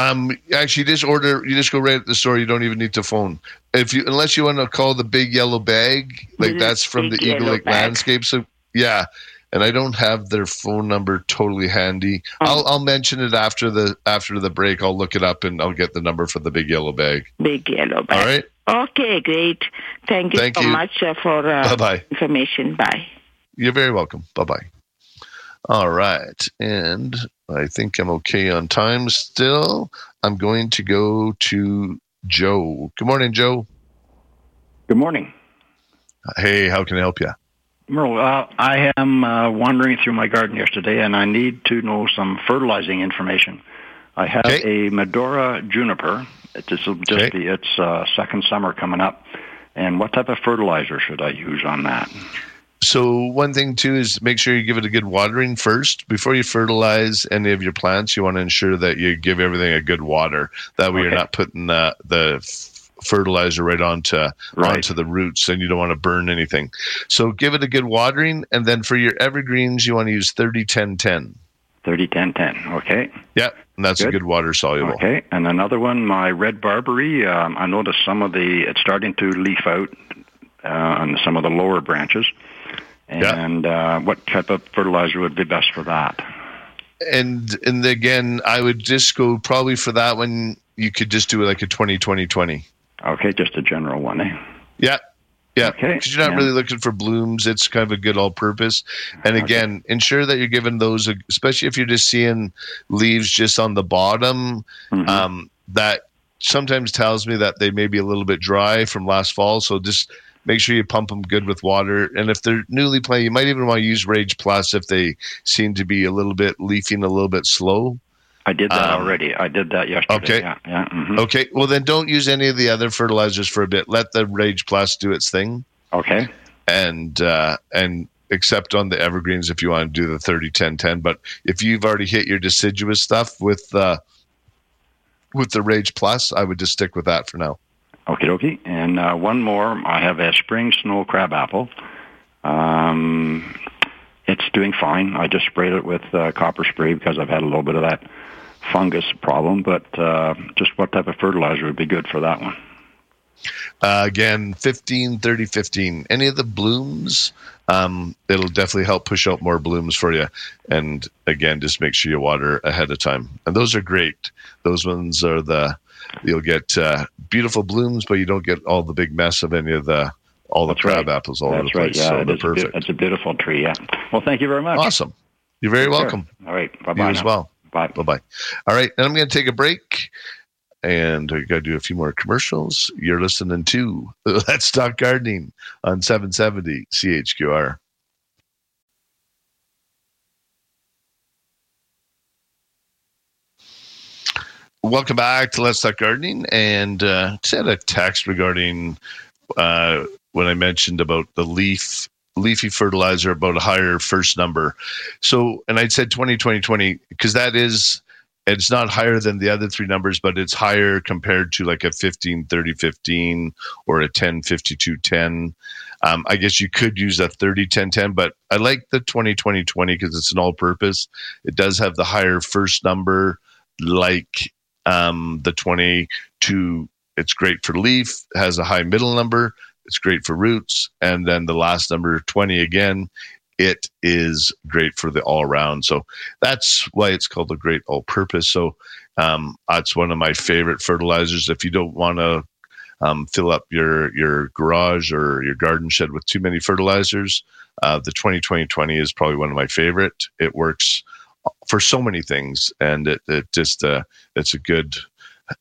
Um, actually, just order. You just go right at the store. You don't even need to phone. If you, unless you want to call the big yellow bag, like Big- that's from the Eagle Lake bag. Landscape. So yeah, and I don't have their phone number totally handy. Oh. I'll I'll mention it after the after the break. I'll look it up and I'll get the number for the big yellow bag. Big yellow bag. All right. Okay, great. Thank you Thank so you. much uh, for uh, Bye-bye. information. Bye. You're very welcome. Bye bye. All right. And I think I'm okay on time still. I'm going to go to Joe. Good morning, Joe. Good morning. Hey, how can I help you? Merle, uh, I am uh, wandering through my garden yesterday, and I need to know some fertilizing information. I have a Medora juniper. It's just, just the, its uh, second summer coming up. And what type of fertilizer should I use on that? So one thing too is make sure you give it a good watering first before you fertilize any of your plants. You want to ensure that you give everything a good water. That way, you're not putting the the fertilizer right onto onto the roots, and you don't want to burn anything. So give it a good watering, and then for your evergreens, you want to use 30 10 10. 30 10 10. Okay. Yeah, and that's a Good. good water soluble. Okay. And another one, my red barberry. Um, I noticed some of the, it's starting to leaf out uh, on some of the lower branches. And uh, what type of fertilizer would be best for that? And and again, I would just go probably for that one. You could just do like a 20 20 20. Okay, just a general one, eh? Yeah. Yeah, Okay, because you're not yeah. really looking for blooms. It's kind of a good all-purpose. And again, ensure that you're giving those, especially if you're just seeing leaves just on the bottom. Mm-hmm. Um, that sometimes tells me that they may be a little bit dry from last fall. So just make sure you pump them good with water. And if they're newly planted, you might even want to use Rage Plus if they seem to be a little bit leafing a little bit slow. I did that Um, already. I did that yesterday. Okay. Yeah. yeah mhm. Okay. Well, then don't use any of the other fertilizers for a bit. Let the Rage Plus do its thing. Okay. And uh, and except on the evergreens if you want to do the 30 10 10 but if you've already hit your deciduous stuff with uh with the rage plus i would just stick with that for now okay dokie. And uh, one more. I have a spring snow crab apple. Um, it's doing fine. I just sprayed it with uh, copper spray because I've had a little bit of that fungus problem. But uh, just what type of fertilizer would be good for that one? uh, again 15 30 15 any of the blooms um, it'll definitely help push out more blooms for you and again just make sure you water ahead of time and those are great those ones are the you'll get uh, beautiful blooms but you don't get all the big mess of any of the all the crab apples all over That's the right. place Yeah, so they're is a beau- perfect it's a beautiful tree. Yeah. Well, thank you very much. Awesome. You're very welcome. All right. Bye bye. You as well. Bye. Bye bye. All right. And I'm going to take a break and I got to do a few more commercials. You're listening to Let's Talk Gardening on 770 CHQR. Welcome back to Let's Talk Gardening. And uh, just had a text regarding uh, when I mentioned about the leaf leafy fertilizer about a higher first number. So, and I said 20, 20, 20, because that is, it's not higher than the other three numbers, but it's higher compared to like a 15, 30, 15 or a 10, 52, 10. Um, I guess you could use a 30, 10, 10, but I like the 20, 20, 20 because it's an all purpose. It does have the higher first number, like um, the 22. It's great for leaf, has a high middle number. It's great for roots. And then the last number, 20 again, it is great for the all around. So that's why it's called a great all purpose. So um, that's one of my favorite fertilizers. If you don't want to um, fill up your, your garage or your garden shed with too many fertilizers, uh, the 2020 is probably one of my favorite. It works for so many things and it, it just, uh, it's a good,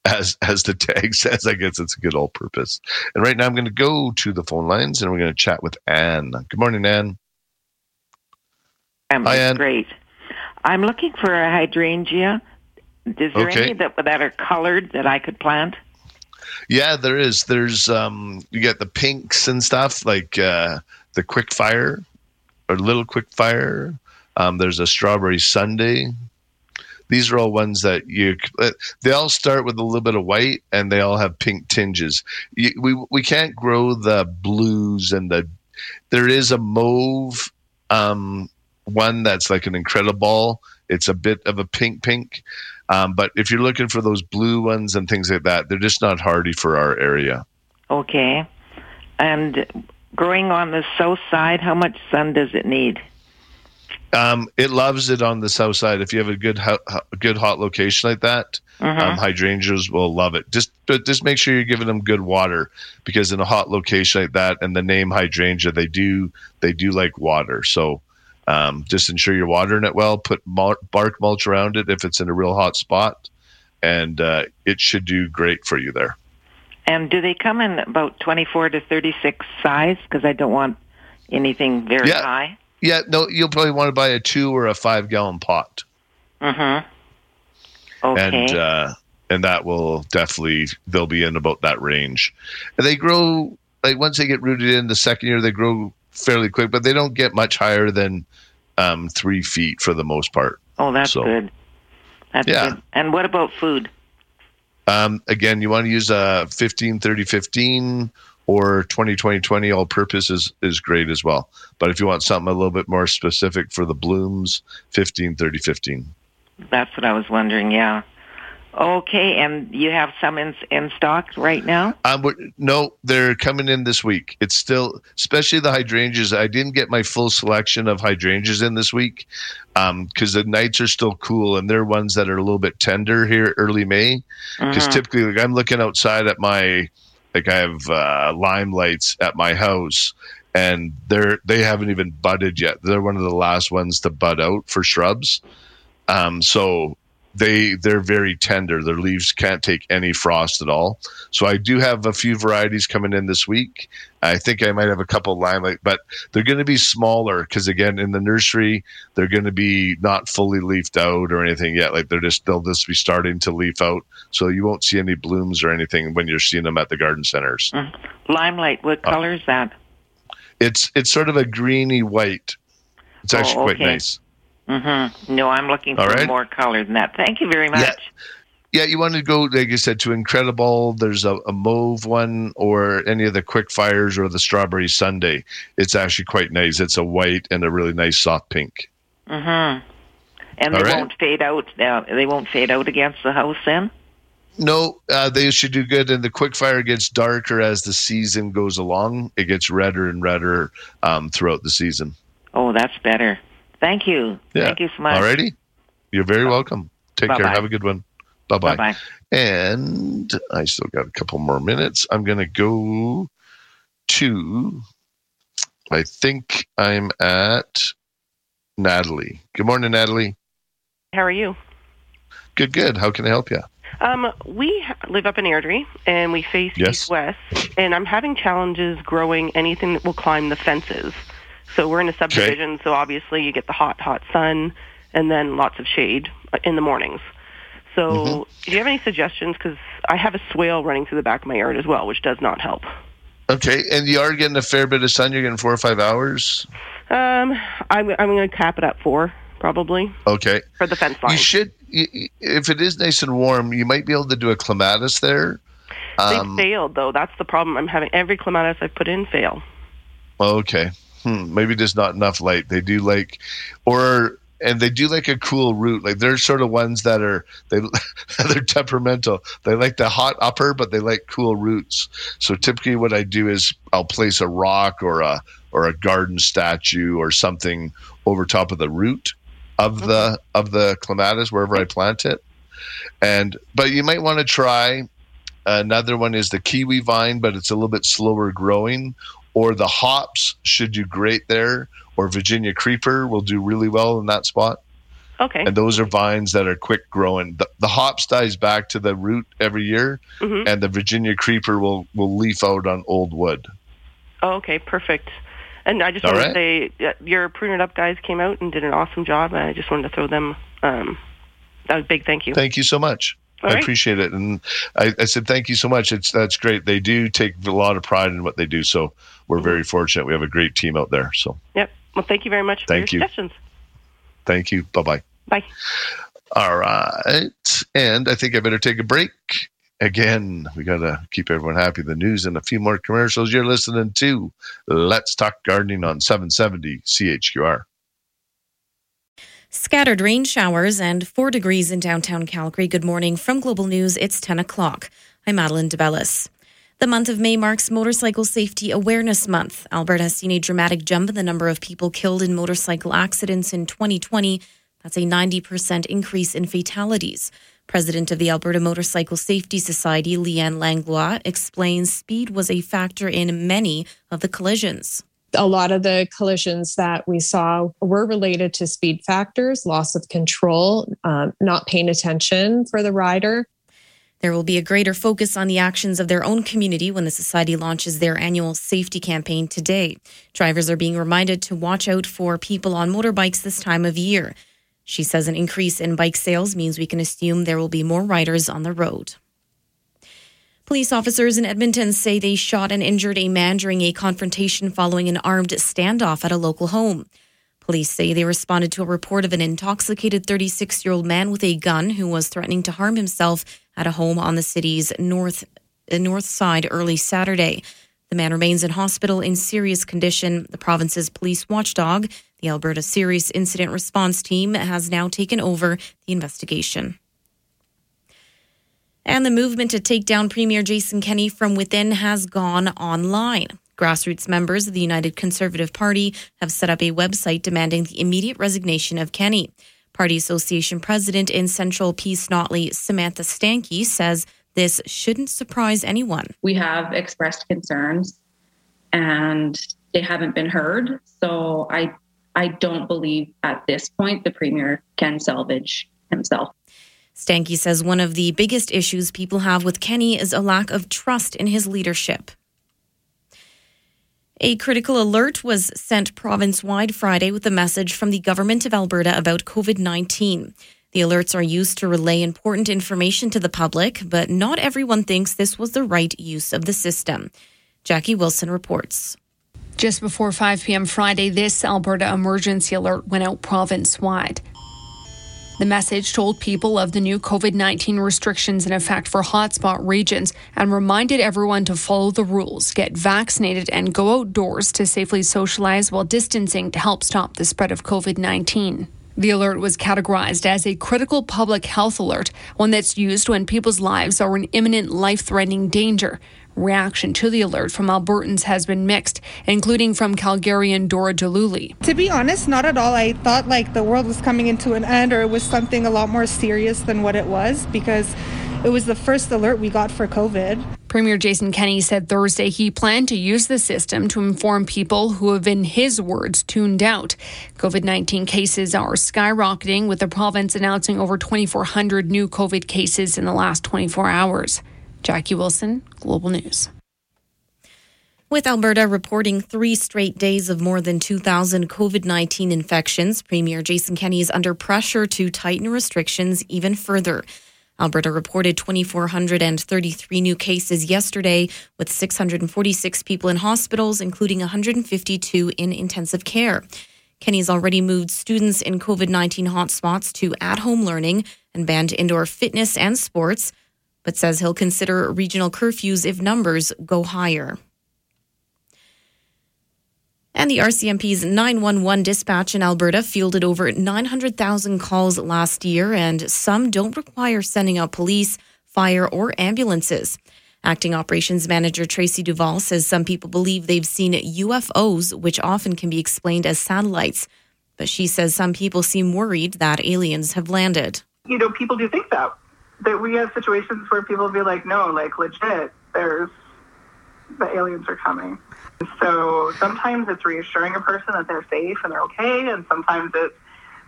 as as the tag says, I guess it's a good all purpose. And right now I'm going to go to the phone lines and we're going to chat with Anne. Good morning, Anne. Um, Hi, it's Ann. great. I'm looking for a hydrangea. Is there Okay. any that that are colored that I could plant? Yeah, there is. There's um you get the pinks and stuff like uh the quick fire or little quick fire. Um there's a strawberry sundae. These are all ones that you uh, they all start with a little bit of white and they all have pink tinges. You, we we can't grow the blues and the there is a mauve um one that's like an incredible it's a bit of a pink pink um, but if you're looking for those blue ones and things like that they're just not hardy for our area Okay. And growing on the south side, how much sun does it need? Um, it loves it on the south side if you have a good ho- good hot location like that Mhm. um, hydrangeas will love it just but just make sure you're giving them good water because in a hot location like that and the name hydrangea they do they do like water so um, just ensure you're watering it well put mul- bark mulch around it if it's in a real hot spot and uh, it should do great for you there And do they come in about 24 to 36 size? Because I don't want anything very Yeah. high. Yeah no you'll probably want to buy a two or a five gallon pot Mm-hmm. Okay. and uh, and that will definitely they'll be in about that range. And they grow like once they get rooted in the second year, they grow fairly quick, but they don't get much higher than um, three feet for the most part. oh, that's so- good. That's Yeah. good. And what about food? Um, again, you want to use a 15 30 15 or 20 20 20 all purpose is, is great as well. But if you want something a little bit more specific for the blooms, 15 30 15. That's what I was wondering. Yeah. Okay, and you have some in in stock right now. Um, no, they're coming in this week. It's still, especially the hydrangeas. I didn't get my full selection of hydrangeas in this week because the nights are still cool and they're ones that are a little bit tender here early May. Because Mhm. typically, like I'm looking outside at my, like I have uh, lime lights at my house, and they're they haven't even budded yet. They're one of the last ones to bud out for shrubs. Um, so they they're very tender. Their leaves can't take any frost at all. So I do have a few varieties coming in this week. I think I might have a couple limelight, but they're going to be smaller because again, in the nursery, they're going to be not fully leafed out or anything yet. Like they're just they'll just be starting to leaf out. So you won't see any blooms or anything when you're seeing them at the garden centers. Limelight. What Uh, color is that? It's it's sort of a greeny white. It's Oh, actually quite nice. Mm-hmm. No, I'm looking for right. more color than that. Thank you very much. Yeah. Yeah, you want to go, like I said, to Incredible. There's a, a mauve one, or any of the quick fires, or the strawberry sundae. It's actually quite nice. It's a white and a really nice soft pink. Mm-hmm. And All they right. won't fade out. Uh, they won't fade out against the house then. No, uh, they should do good. And the quick fire gets darker as the season goes along. It gets redder and redder um, throughout the season. Oh, that's better. Thank you. Yeah. Thank you so much. Alrighty. You're very welcome. Take care. Bye-bye. Have a good one. Bye bye. Bye-bye. And I still got a couple more minutes. I'm going to go to, I think I'm at Natalie. Good morning, Natalie. How are you? Good, good. How can I help you? Um, we live up in Airdrie and we face Yes. east west, and I'm having challenges growing anything that will climb the fences. So we're in a subdivision, so obviously you get the hot, hot sun and then lots of shade in the mornings. So, Mm-hmm. do you have any suggestions? Because I have a swale running through the back of my yard as well, which does not help. Okay, and you are getting a fair bit of sun. You're getting four or five hours. Um, I'm, I'm going to cap it at four, probably, Okay. for the fence line. You should, if it is nice and warm, you might be able to do a clematis there. Um, they failed, though. That's the problem. I'm having every clematis I've put in fail. Okay. Hmm. Maybe there's not enough light. They do like, or and they do like a cool root. Like they're sort of ones that are they they're temperamental. They like the hot upper, but they like cool roots. So typically, what I do is I'll place a rock or a or a garden statue or something over top of the root of the of the clematis wherever I plant it. And but you might want to try another one is the kiwi vine, but it's a little bit slower growing. Or the hops should do great there. Or Virginia creeper will do really well in that spot. Okay. And those are vines that are quick growing. The, the hops dies back to the root every year, Mhm. and the Virginia creeper will will leaf out on old wood. Oh, okay, perfect. And I just wanted right. to say, your Prune It Up guys came out and did an awesome job. I just wanted to throw them um, a big thank you. Thank you so much. All I right. appreciate it, and I, I said thank you so much. It's that's great. They do take a lot of pride in what they do, so we're Mm-hmm. very fortunate. We have a great team out there. So Yep. Well, thank you very much for Thank your you. suggestions. thank you. Bye bye. Bye. All right. And I think I better take a break. Again, we got to keep everyone happy. The news and a few more commercials. You're listening to Let's Talk Gardening on 770 CHQR. Scattered rain showers and 4 degrees in downtown Calgary. Good morning from Global News. It's 10 o'clock. I'm Madeline DeBellis. The month of May marks Motorcycle Safety Awareness Month. Alberta has seen a dramatic jump in the number of people killed in motorcycle accidents in 2020. That's a 90% increase in fatalities. President of the Alberta Motorcycle Safety Society, Leanne Langlois, explains speed was a factor in many of the collisions. A lot of the collisions that we saw were related to speed factors, loss of control, um, not paying attention for the rider. There will be a greater focus on the actions of their own community when the Society launches their annual safety campaign today. Drivers are being reminded to watch out for people on motorbikes this time of year. She says an increase in bike sales means we can assume there will be more riders on the road. Police officers in Edmonton say they shot and injured a man during a confrontation following an armed standoff at a local home. Police say they responded to a report of an intoxicated 36 year old man with a gun who was threatening to harm himself at a home on the city's north, uh, north side early Saturday. The man remains in hospital in serious condition. The province's police watchdog, the Alberta Serious Incident Response Team, has now taken over the investigation. And the movement to take down Premier Jason Kenney from within has gone online. Grassroots members of the United Conservative Party have set up a website demanding the immediate resignation of Kenney. Party Association President in Central Peace Notley, Samantha Stanky, says this shouldn't surprise anyone. we have expressed concerns and they haven't been heard. So I I don't believe at this point the premier can salvage himself. Stanky says one of the biggest issues people have with Kenney is a lack of trust in his leadership. A critical alert was sent province wide Friday with a message from the Government of Alberta about COVID 19. The alerts are used to relay important information to the public, but not everyone thinks this was the right use of the system. Jackie Wilson reports. Just before 5 p.m. Friday, this Alberta emergency alert went out province wide. The message told people of the new COVID 19 restrictions in effect for hotspot regions and reminded everyone to follow the rules, get vaccinated, and go outdoors to safely socialize while distancing to help stop the spread of COVID 19. The alert was categorized as a critical public health alert, one that's used when people's lives are in imminent life threatening danger. Reaction to the alert from Albertans has been mixed, including from Calgarian Dora DeLuly. To be honest, not at all. I thought like the world was coming into an end or it was something a lot more serious than what it was because it was the first alert we got for COVID. Premier Jason Kenney said Thursday he planned to use the system to inform people who have, in his words, tuned out. COVID 19 cases are skyrocketing, with the province announcing over 2,400 new COVID cases in the last 24 hours. Jackie Wilson, Global News. With Alberta reporting three straight days of more than 2,000 COVID 19 infections, Premier Jason Kenney is under pressure to tighten restrictions even further. Alberta reported 2,433 new cases yesterday, with 646 people in hospitals, including 152 in intensive care. Kenney's already moved students in COVID 19 hotspots to at home learning and banned indoor fitness and sports, but says he'll consider regional curfews if numbers go higher. And the RCMP's 911 dispatch in Alberta fielded over 900,000 calls last year, and some don't require sending out police, fire, or ambulances. Acting Operations Manager Tracy Duval says some people believe they've seen UFOs, which often can be explained as satellites. But she says some people seem worried that aliens have landed. You know, people do think that. That we have situations where people be like, no, like legit, there's the aliens are coming. So sometimes it's reassuring a person that they're safe and they're okay, and sometimes it's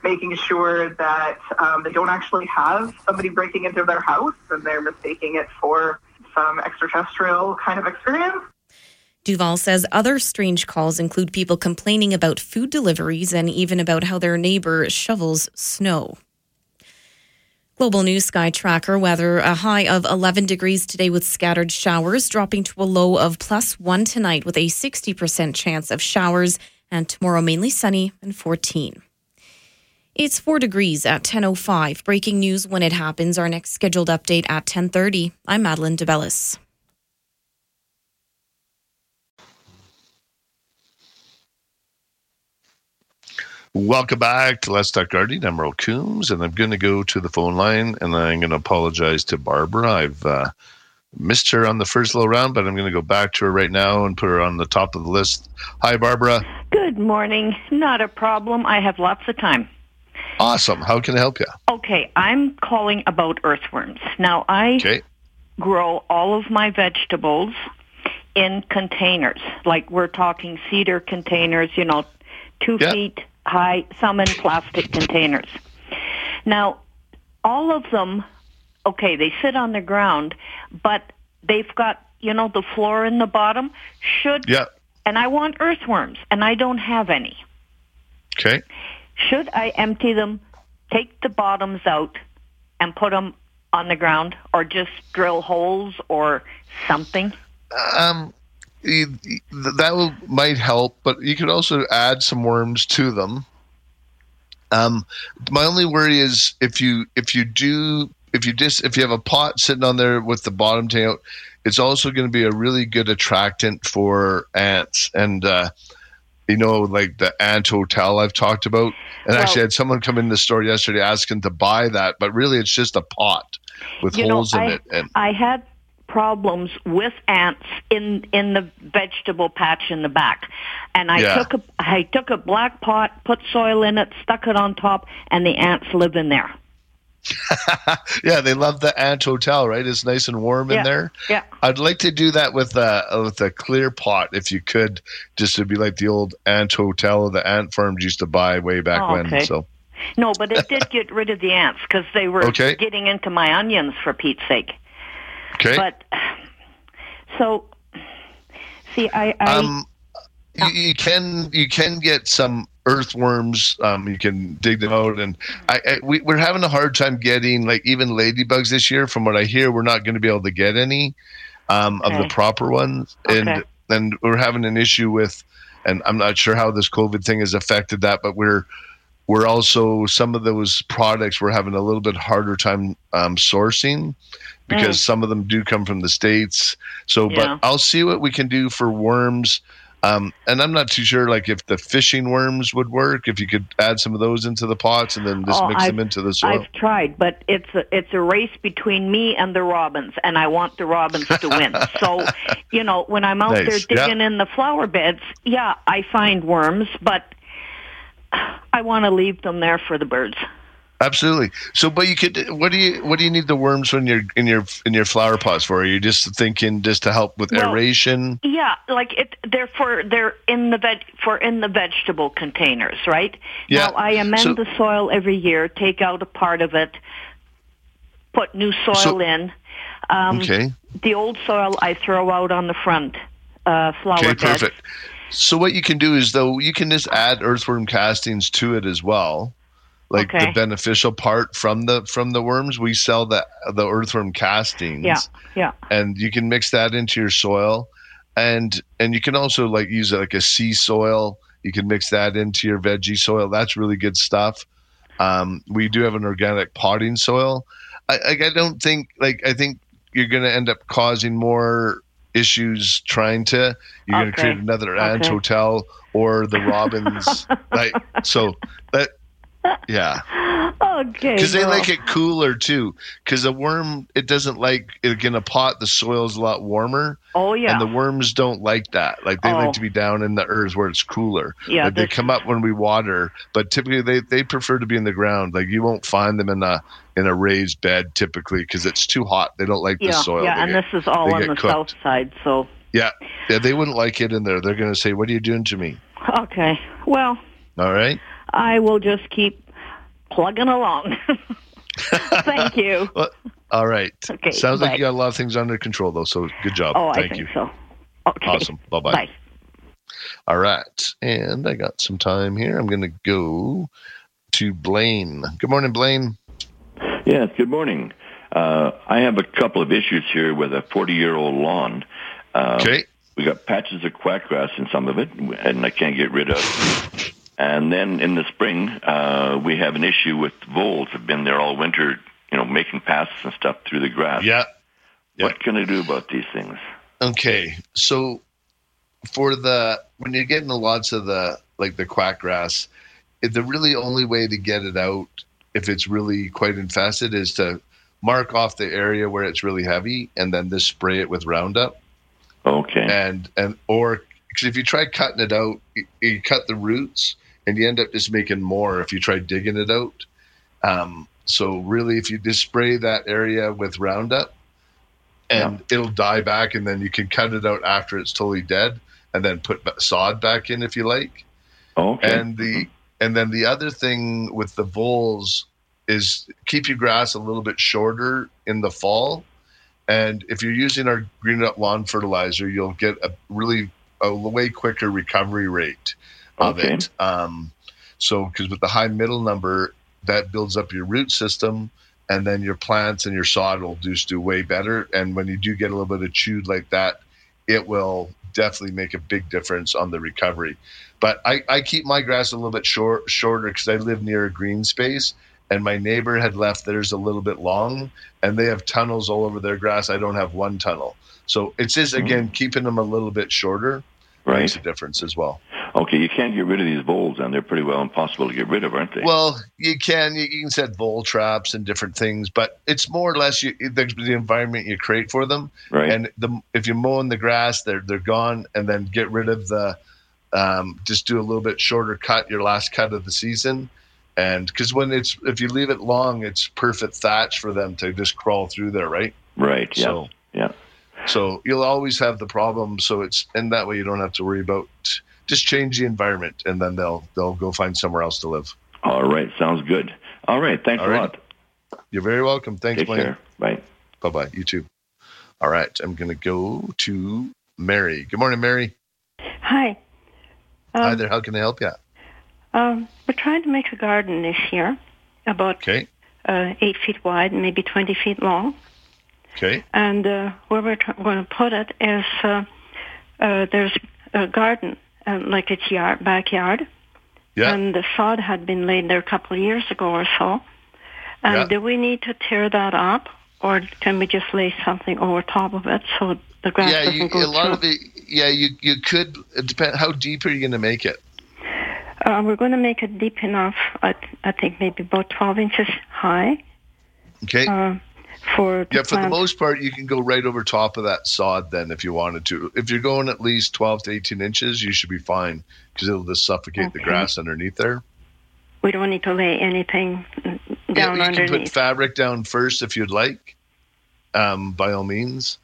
making sure that um, they don't actually have somebody breaking into their house and they're mistaking it for some extraterrestrial kind of experience. Duval says other strange calls include people complaining about food deliveries and even about how their neighbor shovels snow. Global News Sky Tracker weather a high of 11 degrees today with scattered showers, dropping to a low of plus one tonight with a 60% chance of showers, and tomorrow mainly sunny and 14. It's 4 degrees at 10:05. Breaking news when it happens. Our next scheduled update at 10:30. I'm Madeline DeBellis. Welcome back to Let's Talk Gardening. I'm Merle Coombs, and I'm going to go to the phone line, and I'm going to apologize to Barbara. I've uh, missed her on the first little round, but I'm going to go back to her right now and put her on the top of the list. Hi, Barbara. Good morning. Not a problem. I have lots of time. Awesome. How can I help you? Okay, I'm calling about earthworms. Now, I Okay. grow all of my vegetables in containers. Like we're talking cedar containers, you know, two Yeah. feet high, some in plastic containers. Now, all of them, okay, they sit on the ground, but they've got, you know, the floor in the bottom. Should, Yeah. and I want earthworms, and I don't have any. Okay. Should I empty them, take the bottoms out, and put them on the ground, or just drill holes or something? Um, that will, might help, but you could also add some worms to them. Um, my only worry is if you if you do if you just if you have a pot sitting on there with the bottom tail out, it's also going to be a really good attractant for ants and. Uh, you know, like the ant hotel I've talked about. And Well- actually, I had someone come in the store yesterday asking to buy that, but really, it's just a pot with you know, holes in I, it. And I had problems with ants in in the vegetable patch in the back, and I Yeah. took a I took a black pot, put soil in it, stuck it on top, and the ants live in there. yeah, they love the ant hotel, right? It's nice and warm Yeah, in there. yeah. I'd like to do that with a with a clear pot, if you could, just to be like the old ant hotel the ant farms used to buy way back Oh, when. okay. So No, but it did get rid of the ants because they were Okay. getting into my onions for Pete's sake. Okay. But so, see, I, I um, you, you can you can get some earthworms. Um, you can dig them out, and I, I we, we're having a hard time getting like even ladybugs this year. From what I hear, we're not going to be able to get any um, of the proper ones, Okay. and and we're having an issue with, and I'm not sure how this COVID thing has affected that, but we're we're also some of those products we're having a little bit harder time um, sourcing because Mm. some of them do come from the states. So, Yeah. but I'll see what we can do for worms. Um, and I'm not too sure, like if the fishing worms would work. If you could add some of those into the pots and then just Oh, mix I've- them into the soil. I've tried, but it's a, it's a race between me and the robins, and I want the robins to win. so, you know, when I'm out Nice, there digging in the flower beds, yeah, I find worms, but I want to leave them there for the birds. Absolutely. So, but you could. What do you what do you need the worms when you're in your in your flower pots for? Are you just thinking just to help with Well, aeration? Yeah, like it. They're for they're in the veg for in the vegetable containers, right? Yeah. Now I amend So- the soil every year, take out a part of it, put new soil So- in. Um, Okay. The old soil I throw out on the front uh, flower Okay, bed. perfect. So what you can do is though you can just add earthworm castings to it as well, like Okay. the beneficial part from the from the worms. We sell the the earthworm castings. Yeah, yeah. and you can mix that into your soil and and you can also like use like a sea soil you can mix that into your veggie soil that's really good stuff um, we do have an organic potting soil I, I I don't think like i think you're going to end up causing more issues trying to you're going to create another ant Okay. hotel or the robins like so that yeah Okay. because they like it cooler too. Because a worm, it doesn't like it in a pot. The soil's a lot warmer. Oh yeah. And the worms don't like that. Like they Oh. like to be down in the earth where it's cooler. Yeah, Like they come up when we water, but typically they, they prefer to be in the ground. Like you won't find them in a in a raised bed typically because it's too hot. They don't like yeah, the soil. yeah, They and get- this is all on the cooked. south side, so Yeah, yeah, they wouldn't like it in there. They're going to say, "What are you doing to me?" okay. Well, All right. I will just keep plugging along. Thank you. Well, all right. Okay, Sounds bye. like you got a lot of things under control though. So good job. Oh, I Thank think you. so. Okay. Awesome. Bye-bye. Bye. All right. And I got some time here. I'm going to go to Blaine. Good morning, Blaine. Yes, good morning. Uh, I have a couple of issues here with a 40 year old lawn. Uh, okay. We got patches of quackgrass in some of it, and I can't get rid of. And then in the spring, uh, we have an issue with voles. Have been there all winter, you know, making passes and stuff through the grass. Yeah. What can I do about these things? Okay. So for the when you're getting the lots of the like the quackgrass, the really only way to get it out if it's really quite infested is to mark off the area where it's really heavy and then just spray it with Roundup. Okay. And and or because if you try cutting it out, you, you cut the roots and you end up just making more if you try digging it out. Um, so really, if you just spray that area with Roundup, and it'll die back, and then you can cut it out after it's totally dead, and then put sod back in if you like. Okay. And the and then the other thing with the voles is keep your grass a little bit shorter in the fall. And if you're using our green up lawn fertilizer, you'll get a really a way quicker recovery rate of Okay. it. Um, so because with the high middle number, that builds up your root system, and then your plants and your sod will just do way better. And when you do get a little bit of chewed like that, it will definitely make a big difference on the recovery. But I, I keep my grass a little bit short shorter because I live near a green space, and my neighbor had left theirs a little bit long, and they have tunnels all over their grass. I don't have one tunnel, so it's just mm-hmm. again keeping them a little bit shorter Right. makes a difference as well. Okay, you can't get rid of these voles, and they're pretty well impossible to get rid of, aren't they? Well, you can you, you can set vole traps and different things, but it's more or less you, the, the environment you create for them. Right. And the, if you mow mowing the grass, they're they're gone, and then get rid of the. Um, just do a little bit shorter cut, your last cut of the season, and because when it's if you leave it long, it's perfect thatch for them to just crawl through there, right? right. Yeah. So yeah. So you'll always have the problem. So it's and that way you don't have to worry about just change the environment, and then they'll they'll go find somewhere else to live. All right. Sounds good. All right. Thanks All a right. lot. You're very welcome. Thanks, Take Blaine. care. Bye. Bye bye. You too. All right. I'm going to go to Mary. Good morning, Mary. Hi. Hi Um, there. How can I help you? Um, we're trying to make a garden this year, about Okay. uh, eight feet wide, maybe 20 feet long. Okay. And uh, where we're tr- going to put it is uh, uh, there's a garden, uh, like a yard, backyard. Yeah. And the sod had been laid there a couple of years ago or so. And Yeah. do we need to tear that up, or can we just lay something over top of it so the grass yeah, doesn't you, go a lot through? of it. Yeah, you you could. It depend. How deep are you going to make it? Uh, we're going to make it deep enough. I, I think maybe about 12 inches high. Okay. Uh, for yeah, for the most part, you can go right over top of that sod. Then, if you wanted to, if you're going at least 12 to 18 inches, you should be fine because it'll just suffocate the grass underneath there. we don't need to lay anything, down you can put fabric down first if you'd like. Um, by all means,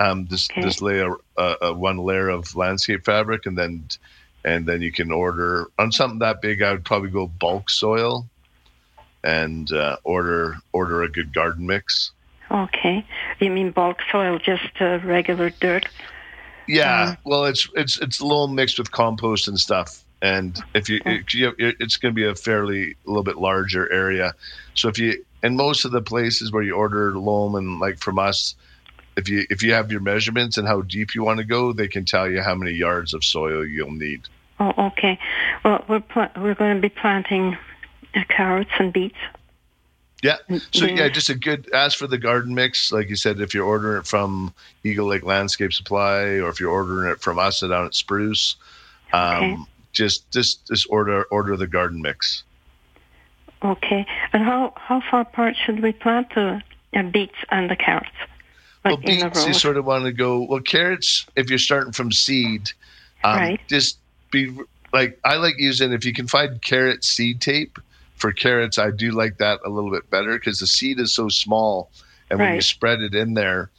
um, just Okay. just lay a, a, a one layer of landscape fabric, and then and then you can order on something that big. I would probably go bulk soil, and uh, order order a good garden mix. Okay. You mean bulk soil, just uh, regular dirt? Yeah, well, it's it's it's a little mixed with compost and stuff. And if you, if you it's going to be a fairly a little bit larger area. So if you and most of the places where you order loam and like from us, if you if you have your measurements and how deep you want to go, they can tell you how many yards of soil you'll need. Oh, okay. Well, we're pl- we're going to be planting uh, carrots and beets. Yeah. So Yeah. just a good ask for the garden mix. Like you said, if you're ordering it from Eagle Lake Landscape Supply or if you're ordering it from us down at Spruce, um, Okay. just just just order order the garden mix. Okay. And how how far apart should we plant the uh, beets and the carrots? Well, Like a beets you sort of want to go. Well, carrots if you're starting from seed, um, Right. just be like I like using if you can find carrot seed tape for carrots. I do like that a little bit better because the seed is so small, and when you spread it in there,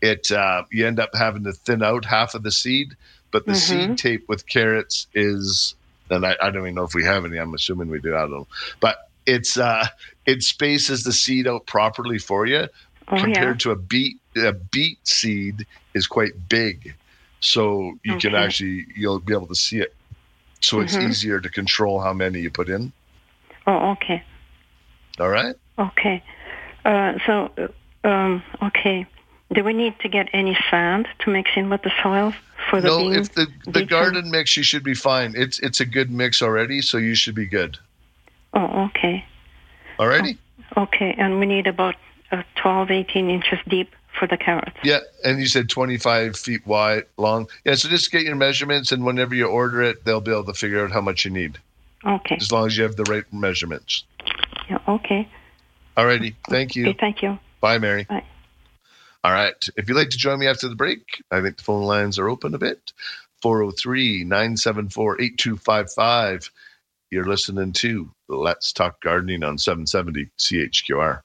it uh, you end up having to thin out half of the seed. But the Mhm. seed tape with carrots is, and I, I don't even know if we have any. I'm assuming we do. I don't know, but it's uh, it spaces the seed out properly for you Oh, compared yeah. to a beet a beet seed is quite big so you can actually you'll be able to see it so it's Mhm. easier to control how many you put in Oh, okay. all right Okay. Uh, so, uh, um, okay. Do we need to get any sand to mix in with the soil for the no if the the garden mix you should be fine it's it's a good mix already so you should be good Oh, okay. alrighty Okay. And we need about uh, 12, 18 inches deep for the carrots. yeah and you said 25 feet wide long yeah so just get your measurements and whenever you order it they'll be able to figure out how much you need Okay. as long as you have the right measurements Yeah, okay. alrighty thank you Okay, thank you. Bye, Mary. Bye. All right. If you'd like to join me after the break, I think the phone lines are open a bit. 403 974 8255. You're listening to Let's Talk Gardening on 770 CHQR.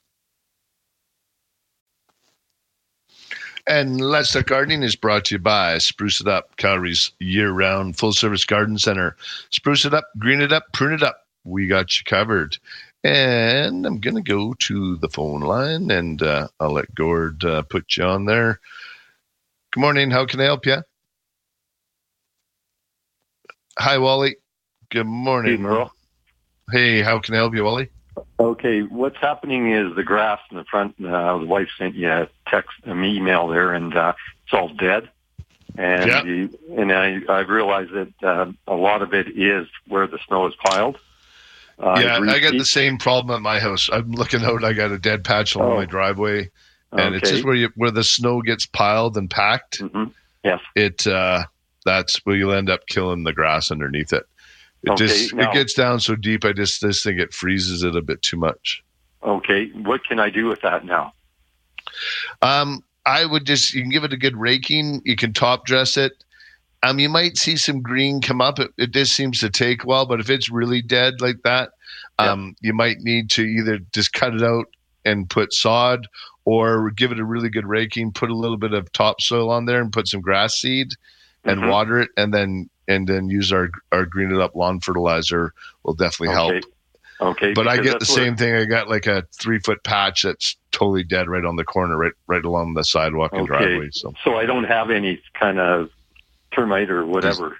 And Let's Talk Gardening is brought to you by Spruce It Up, Calgary's year round full service garden center. Spruce it up, green it up, prune it up. We got you covered. And I'm going to go to the phone line and uh, I'll let Gord uh, put you on there. Good morning. How can I help you? Hi, Wally. Good morning. Hey, Merle. Hey, how can I help you, Wally? Okay, what's happening is the grass in the front. Uh, the wife sent you a text, an email there, and uh, it's all dead. And Yeah. you, and I I realized that uh, a lot of it is where the snow is piled. Uh, yeah, I got the same problem at my house. I'm looking out. I got a dead patch along Oh. my driveway, and it's just where you where the snow gets piled and packed. Yes, it uh, that's where you'll end up killing the grass underneath it. It Okay, just now- it gets down so deep. I just this think it freezes it a bit too much. Okay, what can I do with that now? Um, I would just you can give it a good raking. You can top dress it. Um, you might see some green come up. It, it just seems to take a while, but if it's really dead like that, um, you might need to either just cut it out and put sod, or give it a really good raking. Put a little bit of topsoil on there and put some grass seed, and Mhm. water it, and then and then use our our green it up lawn fertilizer will definitely Okay. help. Okay, But I get the same thing. I got like a three foot patch that's totally dead right on the corner, right right along the sidewalk and driveway. So so I don't have any kind of termite or whatever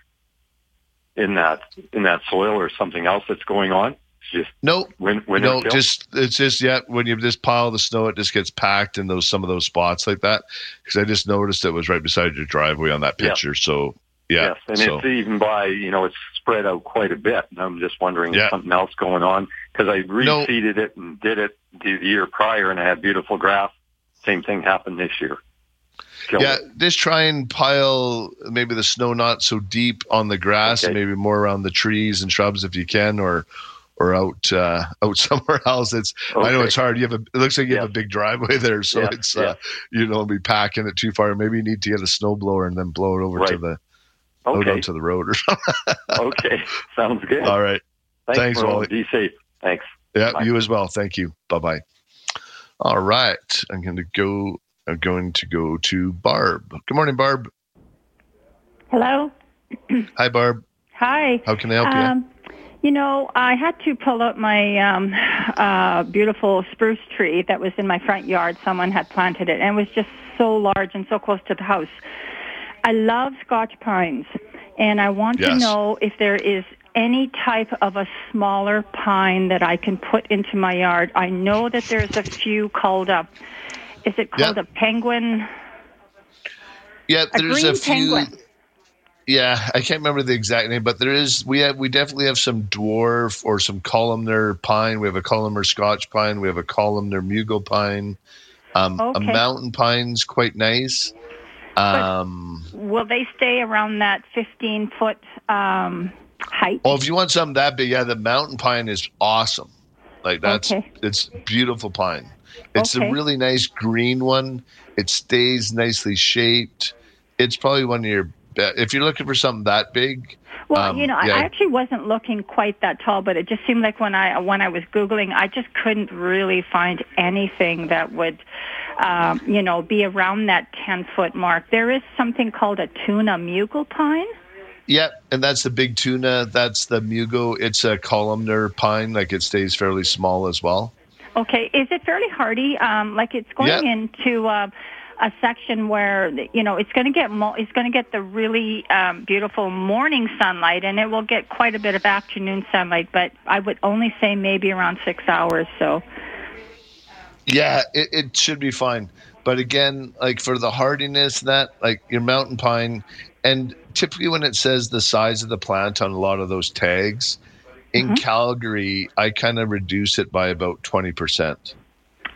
in that in that soil or something else that's going on. It's just no, win, winter no, just it's just yeah. When you just pile the snow, it just gets packed in those some of those spots like that. Because I just noticed it was right beside your driveway on that Yeah. picture. So yeah, Yes, and so it's even by you know it's spread out quite a bit. And I'm just wondering Yeah. if something else going on because I No. reseeded it and did it the year prior, and I had beautiful grass. Same thing happened this year. Killed yeah, it. just try and pile maybe the snow not so deep on the grass and maybe more around the trees and shrubs if you can, or or out uh, out somewhere else. It's I know it's hard. You have a it looks like you have a big driveway there, so Yeah, it's yeah. uh, you don't be packing it too far. Maybe you need to get a snow blower and then blow it over to Right. The out Okay. onto the road or something. okay, sounds good. All right. Thanks, Thanks, Merle. Wally. Be safe. Thanks. Yeah, you as well. Thank you. Bye bye. All right, I'm going to go. I'm going to go to Barb. Good morning, Barb. Hello. Hi, Barb. Hi. How can I help you? Um, you know, I had to pull up my um, uh, beautiful spruce tree that was in my front yard. Someone had planted it, and it was just so large and so close to the house. I love Scotch pines, and I want to know if there is any type of a smaller pine that I can put into my yard. I know that there's a few called up. is it called a penguin? Yeah, A there's green a few. penguin. Yeah, I can't remember the exact name, but there is. We have. We definitely have some dwarf or some columnar pine. We have a columnar Scotch pine. We have a columnar Mugo pine. Um, A mountain pine's quite nice. Um, Will they stay around that 15 foot um, height? oh, if you want something that big, yeah, the mountain pine is awesome. Like that's Okay. it's beautiful pine. It's Okay. a really nice green one. It stays nicely shaped. It's probably one of your be- if you're looking for something that big. Well, um, you know, yeah, I actually wasn't looking quite that tall, but it just seemed like when I when I was googling, I just couldn't really find anything that would, um, you know, be around that ten foot mark. There is something called a tuna mugo pine. Yeah, and that's the big tuna. That's the mugo. It's a columnar pine, like it stays fairly small as well. Okay, is it fairly hardy? Um, like it's going Yeah. into uh, a section where you know it's going to get mo- it's going to get the really um, beautiful morning sunlight, and it will get quite a bit of afternoon sunlight. But I would only say maybe around six hours. So Yeah, it, it should be fine. But again, like for the hardiness, that like your mountain pine, and typically when it says the size of the plant on a lot of those tags, in mm-hmm. Calgary, I kind of reduce it by about twenty percent.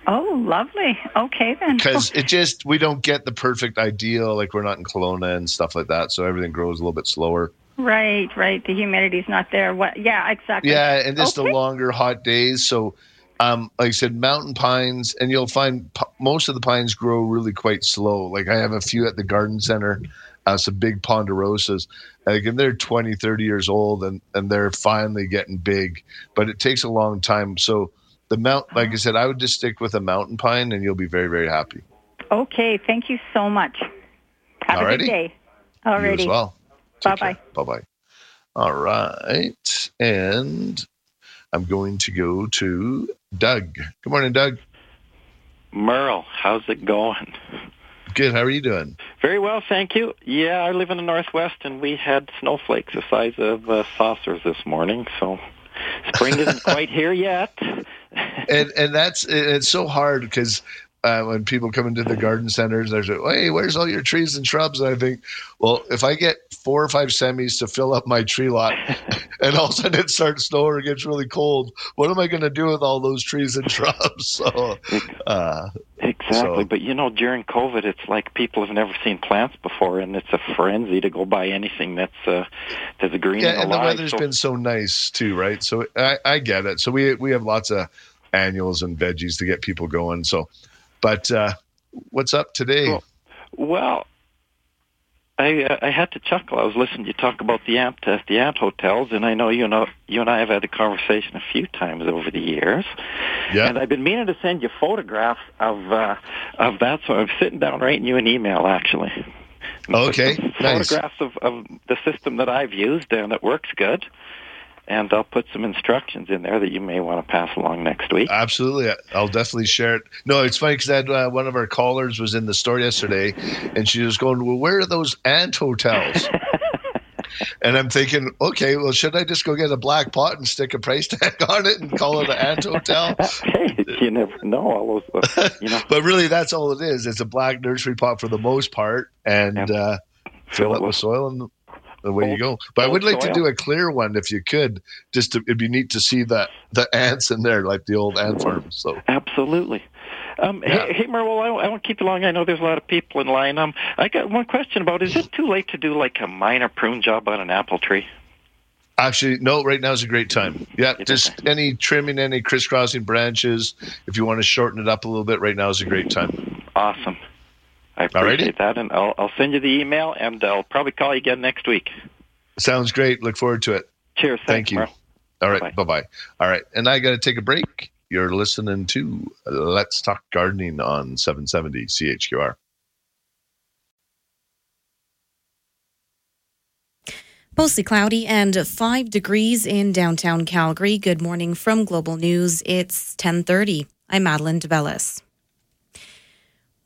Oh, lovely. Okay then. because it just we don't get the perfect ideal like we're not in Kelowna and stuff like that so everything grows a little bit slower right, right. The humidity's not there. What? Yeah, exactly. yeah and just okay. the longer hot days so um like i said mountain pines and you'll find p- most of the pines grow really quite slow like i have a few at the garden center uh, some big ponderosas like and they're 20 30 years old and and they're finally getting big but it takes a long time so the mount like i said i would just stick with a mountain pine and you'll be very very happy Okay. Thank you so much. Have a good day. You as well Bye bye. Bye bye. All right. And I'm going to go to Doug. Good morning, Doug. Merle, how's it going? Good. How are you doing? Very well, thank you. Yeah, I live in the Northwest, and we had snowflakes the size of uh, saucers this morning, so spring isn't quite here yet. And and that's it's so hard because uh, when people come into the garden centers, they're like, "Hey, where's all your trees and shrubs?" And I think, well, if I get four or five semis to fill up my tree lot, and all of a sudden it starts snowing or gets really cold, what am I going to do with all those trees and shrubs? So, uh, Exactly, So- but you know, during COVID, it's like people have never seen plants before, and it's a frenzy to go buy anything that's uh, that's green yeah, and and the weather's so- been so nice too, right? So I, I get it. So we we have lots of annuals and veggies to get people going. So, but uh, what's up today? Well, I uh, I had to chuckle. I was listening to you talk about the ant uh, the ant hotels, and I know you know you and I have had a conversation a few times over the years. Yeah. And I've been meaning to send you photographs of uh, of that, so I'm sitting down writing you an email actually. Okay, nice. Photographs of, of the system that I've used, and it works good. And I'll put some instructions in there that you may want to pass along next week. Absolutely, I'll definitely share it. No, it's funny because uh, one of our callers was in the store yesterday, and she was going, "Well, where are those ant hotels?" and I'm thinking, okay, well, should I just go get a black pot and stick a price tag on it and call it an ant hotel? hey, you never know all those. Uh, you know, but really, that's all it is. It's a black nursery pot for the most part, and uh, fill it with soil, and away you go. But I would like to do a clear one if you could. Just to, it'd be neat to see the the ants in there, like the old ant farms. So Absolutely. Um, Hey, hey, Merle, I won't, I won't keep you long. I know there's a lot of people in line. Um, I got one question about: Is it too late to do like a minor prune job on an apple tree? actually, no, right now is a great time. Yeah, just any trimming, any crisscrossing branches. If you want to shorten it up a little bit, right now is a great time. Awesome. I appreciate that, and I'll, I'll send you the email, and I'll probably call you again next week. Sounds great. Look forward to it. Cheers. Thank you. Merle. All right. Bye bye. All right. And I got to take a break. You're listening to Let's Talk Gardening on 770 CHQR. Mostly cloudy and 5 degrees in downtown Calgary. Good morning from Global News. It's 10:30. I'm Madeline DeBellis.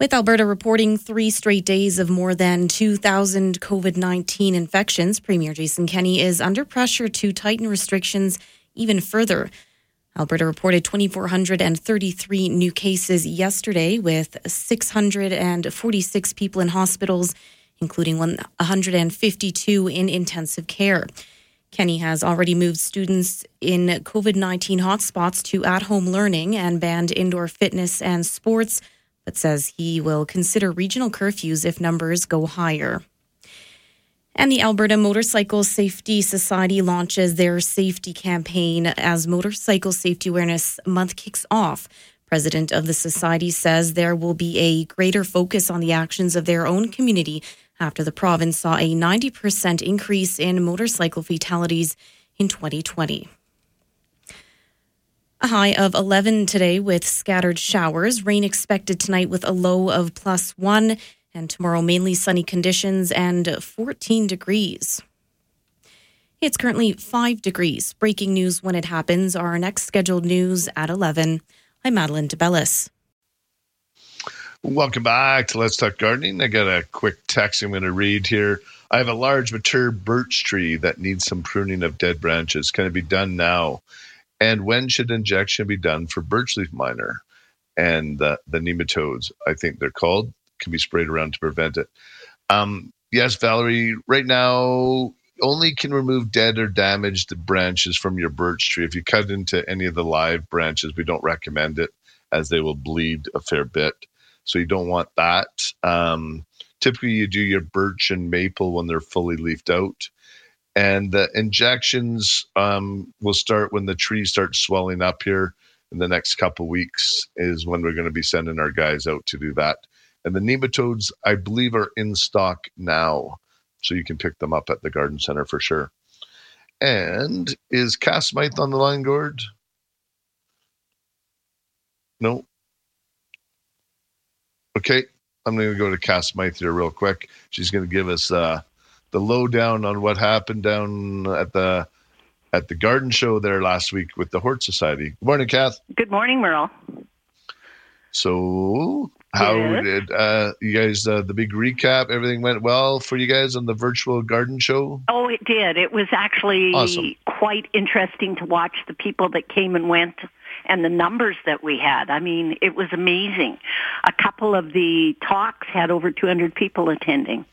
With Alberta reporting three straight days of more than 2,000 COVID 19 infections, Premier Jason Kenney is under pressure to tighten restrictions even further. Alberta reported 2,433 new cases yesterday, with 646 people in hospitals including 152 in intensive care. Kenney has already moved students in COVID 19 hotspots to at home learning and banned indoor fitness and sports, but says he will consider regional curfews if numbers go higher. And the Alberta Motorcycle Safety Society launches their safety campaign as Motorcycle Safety Awareness Month kicks off. President of the Society says there will be a greater focus on the actions of their own community after the province saw a 90% increase in motorcycle fatalities in 2020. A high of 11 today with scattered showers. Rain expected tonight with a low of plus one, and tomorrow mainly sunny conditions and 14 degrees. It's currently 5 degrees. Breaking news when it happens. Our next scheduled news at 11. I'm Madeline DeBellis. Welcome back to Let's Talk Gardening. I got a quick text I'm going to read here. I have a large mature birch tree that needs some pruning of dead branches. Can it be done now? And when should injection be done for birch leaf miner and the, the nematodes? I think they're called. Can be sprayed around to prevent it. Um, yes, Valerie. Right now, only can remove dead or damaged branches from your birch tree. If you cut into any of the live branches, we don't recommend it as they will bleed a fair bit so you don't want that. Um, typically, you do your birch and maple when they're fully leafed out. And the injections um, will start when the tree starts swelling up here in the next couple weeks, is when we're going to be sending our guys out to do that. And the nematodes, I believe, are in stock now. So you can pick them up at the garden center for sure. And is Kath on the line, Gord? No. Okay, I'm going to go to Kath here real quick. She's going to give us uh, the lowdown on what happened down at the at the garden show there last week with the Hort Society. Good morning, Kath. Good morning, Merle. So, how yes. did uh, you guys? Uh, the big recap. Everything went well for you guys on the virtual garden show. Oh, it did. It was actually awesome. quite interesting to watch the people that came and went and the numbers that we had. I mean, it was amazing. A couple of the talks had over 200 people attending.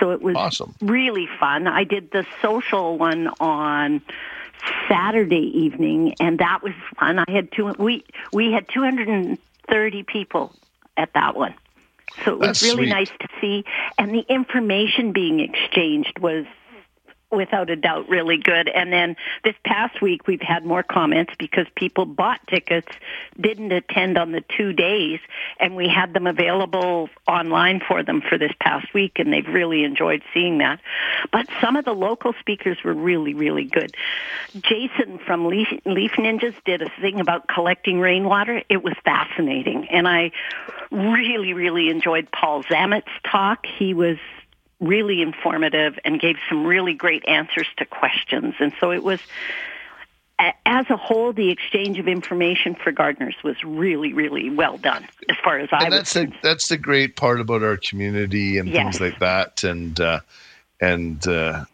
So it was awesome. really fun. I did the social one on Saturday evening and that was fun. I had two we we had 230 people at that one. So it was That's really sweet. nice to see and the information being exchanged was without a doubt really good. And then this past week we've had more comments because people bought tickets, didn't attend on the two days, and we had them available online for them for this past week and they've really enjoyed seeing that. But some of the local speakers were really, really good. Jason from Leaf, Ninjas did a thing about collecting rainwater. It was fascinating. And I really, really enjoyed Paul Zammit's talk. He was really informative and gave some really great answers to questions. And so it was, as a whole, the exchange of information for gardeners was really, really well done as far as I and that's the that's the great part about our community and Yes. things like that. And uh, and uh,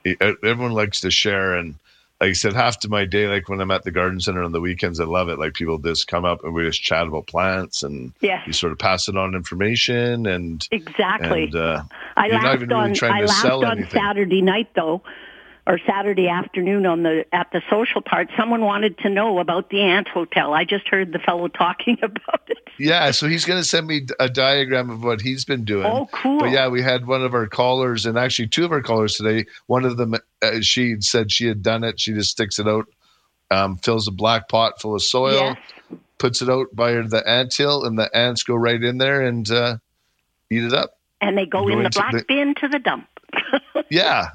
everyone likes to share. And like I said, half to my day, like when I'm at the garden center on the weekends, I love it. Like people just come up and we just chat about plants and you sort of pass it on information and Exactly. And, uh, I laughed really on trying I to laughed sell on anything. Saturday night though, or Saturday afternoon on the at the social part. Someone wanted to know about the Ant Hotel. I just heard the fellow talking about it. Yeah, so he's going to send me a diagram of what he's been doing. Oh, cool. But yeah, we had one of our callers, and actually two of our callers today. One of them, uh, she said she had done it. She just sticks it out, um, fills a black pot full of soil, Yes. puts it out by the ant hill, and the ants go right in there and uh, eat it up. And they go, Go in the black the- bin to the dump. Yeah.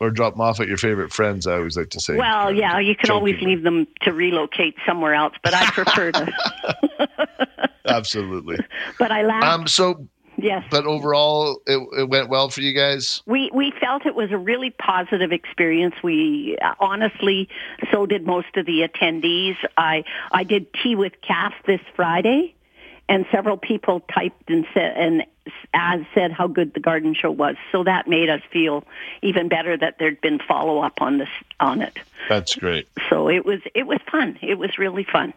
Or drop them off at your favorite friends, I always like to say. Well, yeah, you can always leave them to relocate somewhere else, but I prefer to. Absolutely. But I laughed. Um, so, yes. but overall, it, it went well for you guys? We we felt it was a really positive experience. We uh, honestly, so did most of the attendees. I I did tea with Kath this Friday, and several people typed and said and as said how good the garden show was. So that made us feel even better that there'd been follow up on this on it. That's great. So it was it was fun. It was really fun.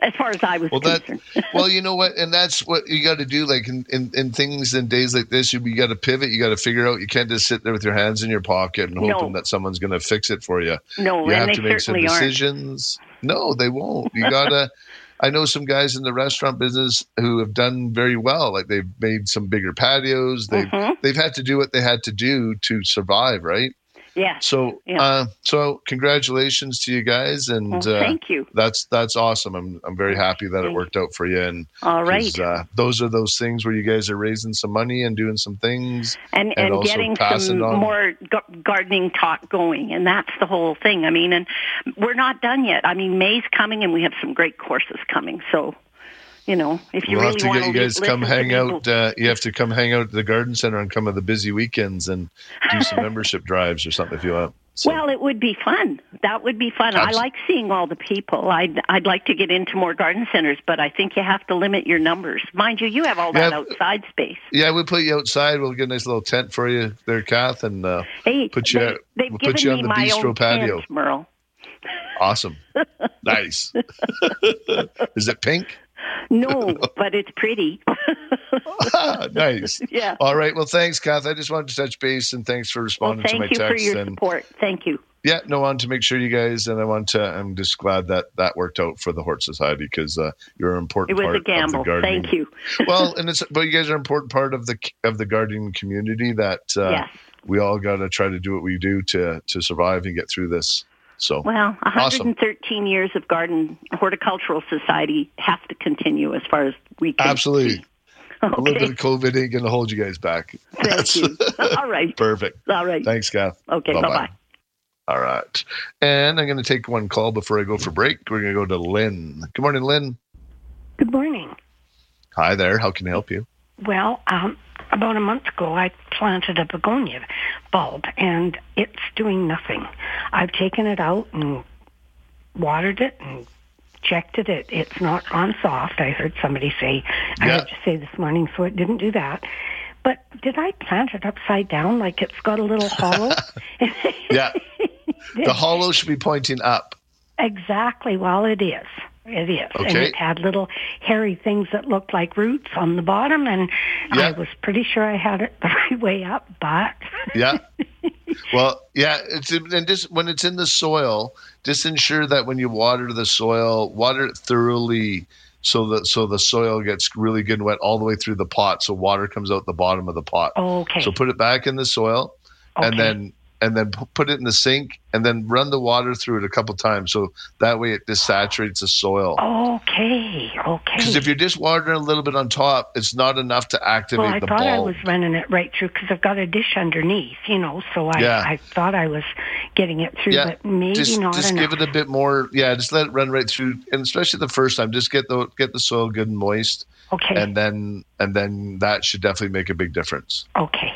As far as I was well, that, concerned. well, you know what, and that's what you got to do. Like in, in, in things in days like this, you, you got to pivot. You got to figure out. You can't just sit there with your hands in your pocket and hoping No. that someone's going to fix it for you. No, you have they to make some certainly aren't. decisions. No, they won't. You gotta. I know some guys in the restaurant business who have done very well. Like they've made some bigger patios. They've Mhm. they've had to do what they had to do to survive, right? Yeah. So, Yeah. uh, so congratulations to you guys, and Well, uh, thank you. That's that's awesome. I'm I'm very happy that it worked out for you. And all right, uh, those are those things where you guys are raising some money and doing some things, and and, also getting some on. more gardening talk going and that's the whole thing i mean and we're not done yet i mean may's coming and we have some great courses coming so you know if you we'll really have to get you guys to come hang out. Uh, you have to come hang out at the garden center on come of the busy weekends and do some membership drives or something if you want. well it would be fun that would be fun i like seeing all the people i'd i'd like to get into more garden centers but i think you have to limit your numbers mind you you have all that Yeah. outside space Yeah, we'll put you outside. We'll get a nice little tent for you there, Kath, and uh, hey put you they, we'll put you on the bistro patio. tent, merle Awesome, nice. Is it pink? no but it's pretty nice. Yeah. All right. Well, thanks, Kath. I just wanted to touch base and thanks for well, responding to my text. thank you for your and support thank you yeah, no, I wanted to make sure you guys, and I want to. I'm just glad that that worked out for the Hort Society because uh, you're an it important was part a gamble of the gardening. thank you well, and it's but you guys are an important part of the of the gardening community that uh, Yes. we all got to try to do what we do to to survive and get through this. So Well, awesome. 113 years of garden horticultural society has to continue as far as we can. Absolutely. A little bit of COVID ain't going to hold you guys back. Thank you. All right. Perfect. All right. Thanks, Kath. Okay. Bye-bye. Bye bye. All right. And I'm going to take one call before I go for break. We're going to go to Lynn. Good morning, Lynn. Good morning. Hi there. How can I help you? Well, um, about a month ago, I planted a begonia bulb, and it's doing nothing. I've taken it out and watered it and checked it. it it's not on soft. I heard somebody say, I Yeah. heard you say this morning, so it didn't do that. But did I plant it upside down like it's got a little hollow? Yeah. the hollow should be pointing up. Exactly. Well, it is. It is. And it had little hairy things that looked like roots on the bottom, and I was pretty sure I had it the right way up, but Yeah. well, yeah. It's and just when it's in the soil, just ensure that when you water the soil, water it thoroughly, so that so the soil gets really good and wet all the way through the pot, so water comes out the bottom of the pot. Okay. So put it back in the soil, and then and then put it in the sink, and then run the water through it a couple times, so that way it just saturates the soil. okay, okay. Because if you're just watering a little bit on top, it's not enough to activate well, I the thought I was running it right through because I've got a dish underneath, you know. So I, Yeah. I thought I was getting it through, but maybe just, not just enough. give it a bit more. Yeah, just let it run right through, and especially the first time, just get the get the soil good and moist. Okay. And then and then that should definitely make a big difference. okay.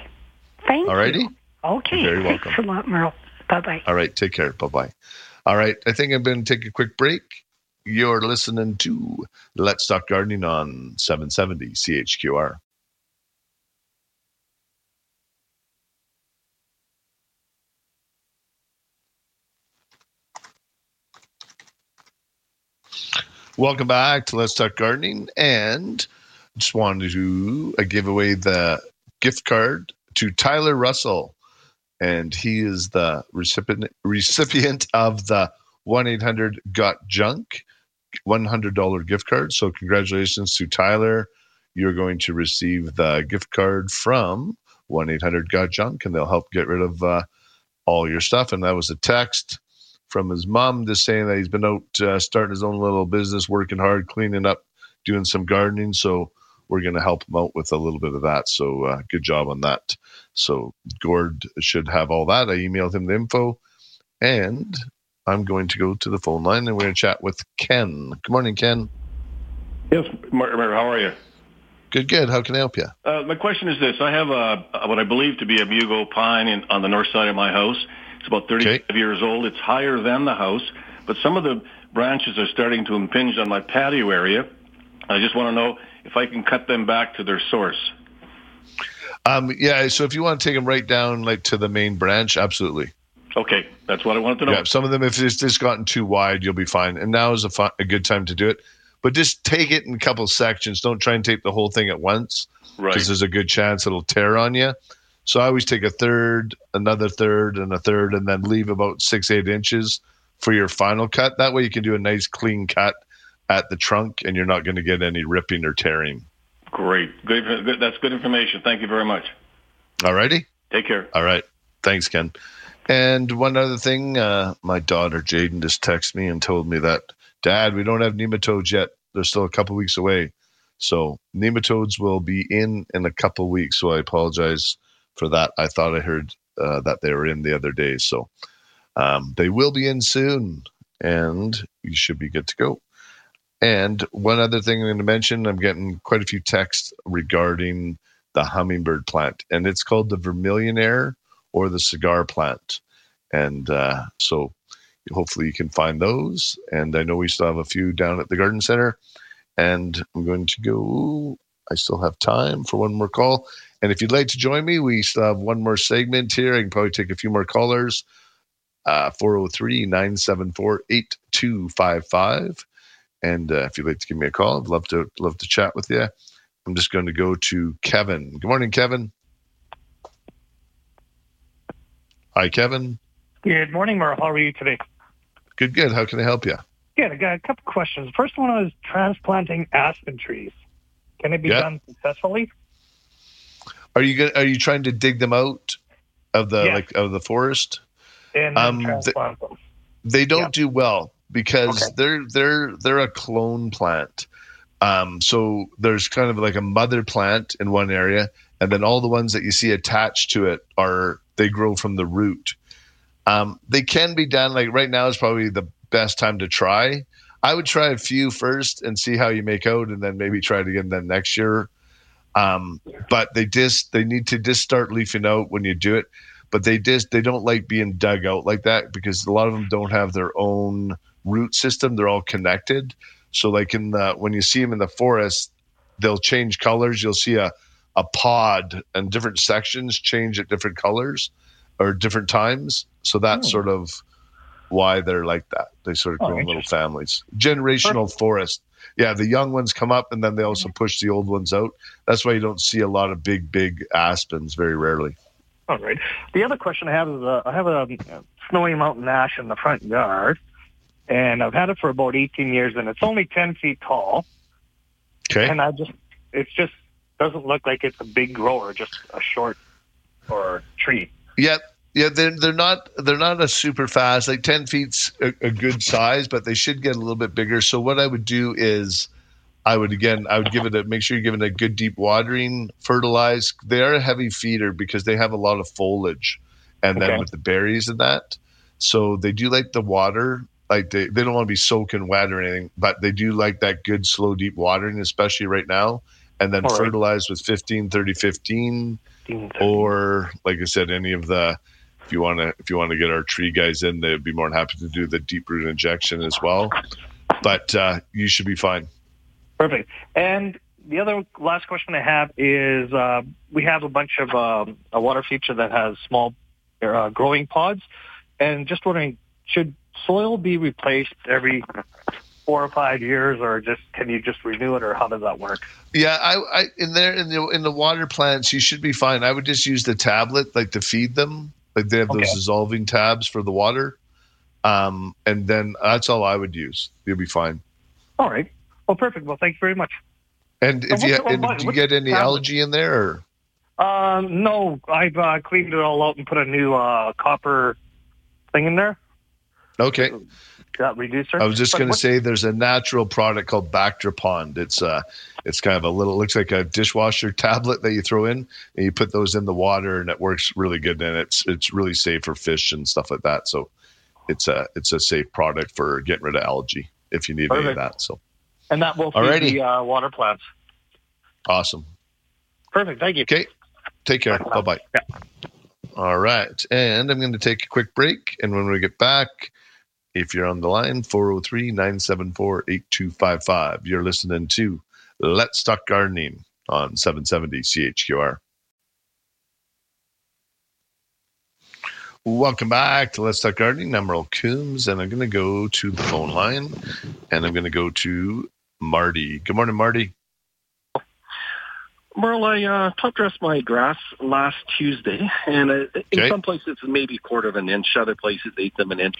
Thank Alrighty. you. Okay. You're very Thanks welcome. a lot, Merle. Bye bye. All right, take care. Bye bye. All right, I think I'm going to take a quick break. You're listening to Let's Talk Gardening on 770 CHQR. Welcome back to Let's Talk Gardening. And just wanted to uh, give away the gift card to Tyler Russell. And he is the recipient, recipient of the 1 800 Got Junk $100 gift card. So, congratulations to Tyler. You're going to receive the gift card from 1 800 Got Junk, and they'll help get rid of uh, all your stuff. And that was a text from his mom just saying that he's been out uh, starting his own little business, working hard, cleaning up, doing some gardening. So we're going to help them out with a little bit of that. So uh, good job on that. So Gord should have all that. I emailed him the info, and I'm going to go to the phone line and we're going to chat with Ken. Good morning, Ken. Yes, how are you? Good, good. How can I help you? Uh, my question is this: I have a what I believe to be a mugo pine in, on the north side of my house. It's about 35 okay. years old. It's higher than the house, but some of the branches are starting to impinge on my patio area. I just want to know if I can cut them back to their source. Um, yeah, so if you want to take them right down, like to the main branch, absolutely. Okay, that's what I wanted to know. Yeah, some of them, if it's just gotten too wide, you'll be fine. And now is a, fun, a good time to do it. But just take it in a couple sections. Don't try and tape the whole thing at once, right? Because there's a good chance it'll tear on you. So I always take a third, another third, and a third, and then leave about six, eight inches for your final cut. That way you can do a nice clean cut at the trunk, and you're not going to get any ripping or tearing. Great, good. That's good information. Thank you very much. All righty. Take care. All right. Thanks, Ken. And one other thing, uh, my daughter Jaden just texted me and told me that, Dad, we don't have nematodes yet. They're still a couple weeks away. So nematodes will be in in a couple weeks. So I apologize for that. I thought I heard uh, that they were in the other day. So um, they will be in soon, and you should be good to go. And one other thing I'm going to mention, I'm getting quite a few texts regarding the hummingbird plant, and it's called the vermillionaire or the cigar plant. And uh, so hopefully you can find those. And I know we still have a few down at the garden center. And I'm going to go, I still have time for one more call. And if you'd like to join me, we still have one more segment here. I can probably take a few more callers. Uh, 403 974 8255. And uh, if you'd like to give me a call, I'd love to love to chat with you. I'm just going to go to Kevin. Good morning, Kevin. Hi, Kevin. Good morning, Merle. How are you today? Good, good. How can I help you? Good. I got a couple questions. First one was transplanting aspen trees. Can it be yeah. done successfully? Are you going are you trying to dig them out of the yeah. like of the forest? And um, transplant them. They don't yeah. do well because okay. they're they're they're a clone plant. Um, so there's kind of like a mother plant in one area, and then all the ones that you see attached to it are they grow from the root. Um, they can be done like right now is probably the best time to try. I would try a few first and see how you make out, and then maybe try it again then next year. Um, but they just they need to just start leafing out when you do it. But they just they don't like being dug out like that because a lot of them don't have their own root system. They're all connected. So like in the when you see them in the forest, they'll change colors. You'll see a a pod and different sections change at different colors or different times. So that's oh. sort of why they're like that. They sort of grow oh, in little families. Generational Perfect. forest. Yeah, the young ones come up and then they also push the old ones out. That's why you don't see a lot of big, big aspens very rarely. All right. The other question I have is uh, I have a snowy mountain ash in the front yard, and I've had it for about 18 years, and it's only 10 feet tall. Okay. And I just, it's just doesn't look like it's a big grower, just a short or tree. Yep. Yeah, they're they're not they're not a super fast. Like ten feet's a, a good size, but they should get a little bit bigger. So what I would do is, I would again I would give it a make sure you're giving it a good deep watering, fertilize. They are a heavy feeder because they have a lot of foliage, and okay. then with the berries and that, so they do like the water. Like they, they don't want to be soaking wet or anything, but they do like that good slow deep watering, especially right now and then All fertilize right. with 15 30 15 or like i said any of the if you want to if you want to get our tree guys in they'd be more than happy to do the deep root injection as well but uh, you should be fine. Perfect. And the other last question i have is uh, we have a bunch of um, a water feature that has small uh, growing pods and just wondering should soil be replaced every four or five years, or just can you just renew it, or how does that work? Yeah, I, I in there in the in the water plants, you should be fine. I would just use the tablet, like to feed them. Like they have okay. those dissolving tabs for the water, um, and then that's all I would use. You'll be fine. All right. Well, perfect. Well, thank you very much. And if you and do you get any tablet? algae in there? Or? Um, no, I've uh, cleaned it all out and put a new uh, copper thing in there. Okay. uh, reducer. I was just going to say there's a natural product called Bactropond. It's uh it's kind of a little looks like a dishwasher tablet that you throw in and you put those in the water and it works really good and it's it's really safe for fish and stuff like that. So it's a it's a safe product for getting rid of algae if you need any of that. So and that will feed the uh, water plants. awesome. Perfect. Thank you. Okay. Take care. Bye bye. All right. And I'm going to take a quick break. And when we get back, if you're on the line, 403 974 8255, you're listening to Let's Talk Gardening on 770 CHQR. Welcome back to Let's Talk Gardening. I'm Merle Coombs, and I'm going to go to the phone line and I'm going to go to Marty. Good morning, Marty. Merle, I uh, top dressed my grass last Tuesday, and uh, in Okay. some places it's maybe a quarter of an inch, other places eighth of an inch.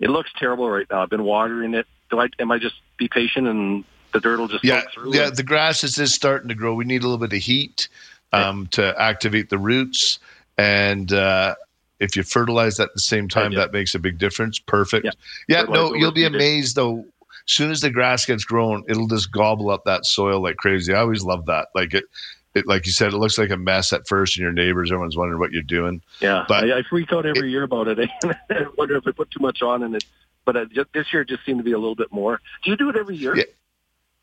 It looks terrible right now. I've been watering it. Do I? Am I just be patient and the dirt will just yeah, soak through? yeah. and- The grass is just starting to grow. We need a little bit of heat um, to activate the roots, and uh, if you fertilize at the same time, that makes a big difference. Perfect. Yeah, Fertilize no, you'll be amazed though. As soon as the grass gets grown, it'll just gobble up that soil like crazy. I always love that. Like it, it like you said, it looks like a mess at first, and your neighbors, everyone's wondering what you're doing. Yeah, But- I, I freak out every year about it. I wonder if I put too much on, and it. But uh, ju- this year it just seemed to be a little bit more. Do you do it every year? Yeah.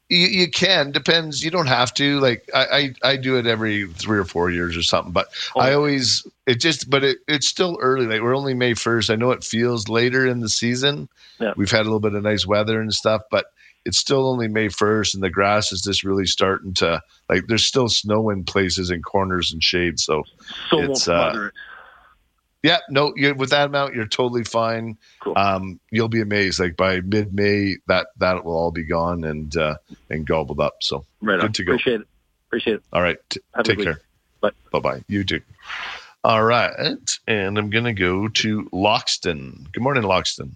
You, you can depends. You don't have to. Like I, I, I do it every three or four years or something. But I always it just. But it, it's still early. Like we're only May first. I know it feels later in the season. Yeah. We've had a little bit of nice weather and stuff, but it's still only May first, and the grass is just really starting to like. There's still snow in places and corners and shade. So So it's uh, it. yeah, no, you're, with that amount, you're totally fine. Um, you'll be amazed. Like by mid-May, that that will all be gone and uh, and gobbled up. So Right good on. to go. Appreciate it. Appreciate it. All right, t- take care. Bye. Bye bye. You too. All right, and I'm gonna go to Loxton. Good morning, Loxton.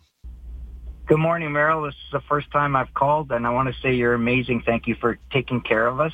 Good morning, Merrill. This is the first time I've called, and I want to say you're amazing. Thank you for taking care of us.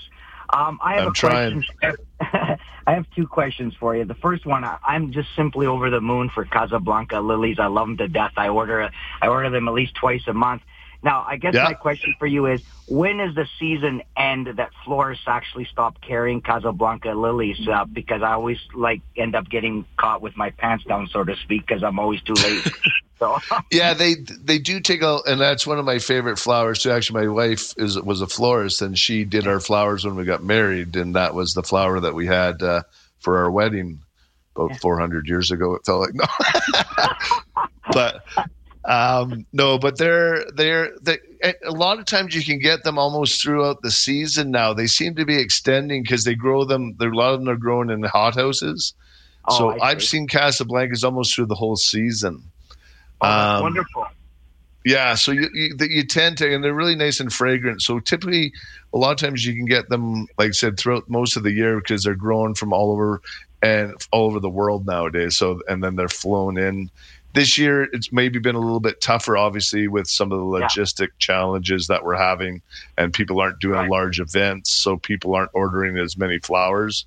Um, I have I'm a trying. question. I have two questions for you. The first one, I- I'm just simply over the moon for Casablanca lilies. I love them to death. I order, I order them at least twice a month. Now, I guess Yeah. my question for you is, when is the season end that florists actually stop carrying Casablanca lilies? Uh, because I always like end up getting caught with my pants down, so to speak, because I'm always too late. so. Yeah, they they do take a, and that's one of my favorite flowers too. Actually, my wife is was a florist, and she did our flowers when we got married, and that was the flower that we had uh, for our wedding about 400 years ago. It felt like no, but um, no, but they're they're they, a lot of times you can get them almost throughout the season. Now they seem to be extending because they grow them. There a lot of them are growing in hothouses. Oh, so I've see. seen Casablancas almost through the whole season. Oh, Um, wonderful. yeah, so you, you you tend to, and they're really nice and fragrant. So typically, a lot of times you can get them, like I said, throughout most of the year because they're growing from all over and all over the world nowadays. So and then they're flown in. This year, it's maybe been a little bit tougher, obviously, with some of the Yeah. logistic challenges that we're having, and people aren't doing large events, so people aren't ordering as many flowers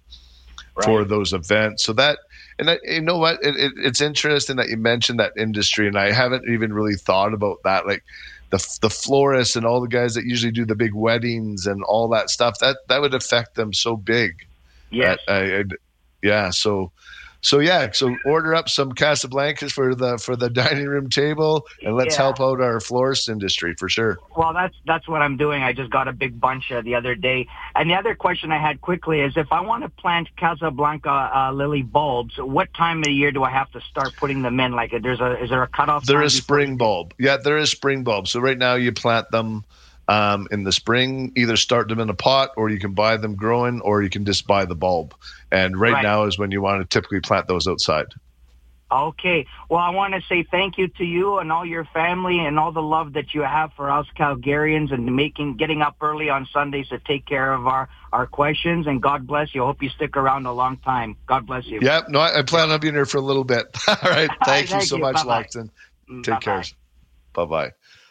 for those events. So that, and I, you know what, it, it, it's interesting that you mentioned that industry, and I haven't even really thought about that. Like the the florists and all the guys that usually do the big weddings and all that stuff. That that would affect them so big. Yes. that I, I'd- yeah. So. So yeah, so order up some Casablancas for the for the dining room table, and let's Yeah. help out our florist industry for sure. Well, that's that's what I'm doing. I just got a big bunch uh, the other day. And the other question I had quickly is, if I want to plant Casablanca uh, lily bulbs, what time of the year do I have to start putting them in? Like, there's a is there a cutoff? They're a spring bulb. Yeah, they're spring bulb. So right now you plant them um, in the spring. Either start them in a pot, or you can buy them growing, or you can just buy the bulb. And right, Right. now is when you want to typically plant those outside. Okay. Well, I want to say thank you to you and all your family and all the love that you have for us Calgarians and making getting up early on Sundays to take care of our our questions. And God bless you. I Hope you stick around a long time. God bless you. Yep. no, I, I plan on being here for a little bit. All right, thank you so you. much, Bye-bye. Loxton. Mm, Take care. Bye bye.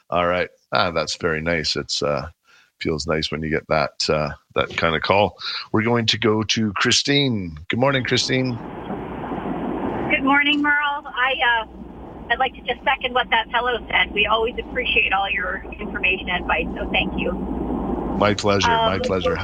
All right, ah, that's very nice. It's uh, feels nice when you get that uh, that kind of call. We're going to go to Christine. Good morning, Christine. Good morning, Merle. I uh, I'd like to just second what that fellow said. We always appreciate all your information and advice, so thank you. My pleasure. Um, my pleasure.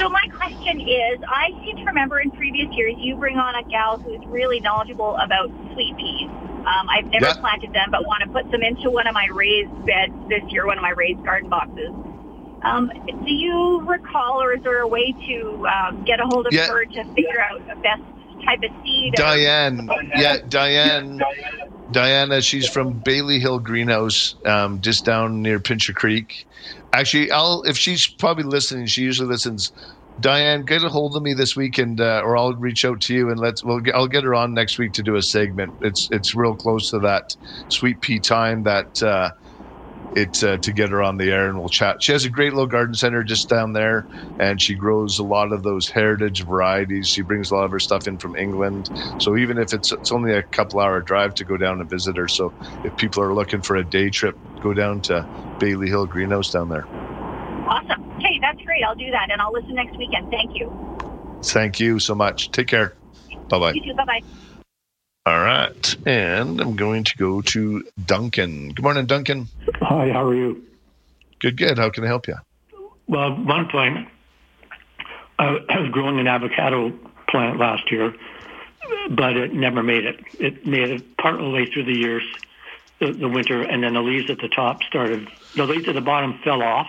So my question is, I seem to remember in previous years you bring on a gal who's really knowledgeable about sweet peas. Um, I've never Yeah. planted them, but want to put them into one of my raised beds this year, one of my raised garden boxes. Um, do you recall, or is there a way to um, get a hold of Yeah. her to figure out the best type of seed? or- Diane, yeah, Diane, Diana. She's from Bailey Hill Greenhouse, um, just down near Pincher Creek. Actually, I'll if she's probably listening. She usually listens. Diane, get a hold of me this weekend, uh, or I'll reach out to you and let's. We'll I'll get her on next week to do a segment. It's it's real close to that sweet pea time that uh, it uh, to get her on the air and we'll chat. She has a great little garden center just down there, and she grows a lot of those heritage varieties. She brings a lot of her stuff in from England. So even if it's it's only a couple hour drive to go down and visit her. So if people are looking for a day trip, go down to Bailey Hill Greenhouse down there. Awesome. Okay, that's great. I'll do that, and I'll listen next weekend. Thank you. Thank you so much. Take care. Bye bye. You too. Bye bye. All right, and I'm going to go to Duncan. Good morning, Duncan. Hi, how are you? Good, good. How can I help you? Well, at one point, I was growing an avocado plant last year, but it never made it. It made it part of the way through the years, the, the winter, and then the leaves at the top started. The leaves at the bottom fell off,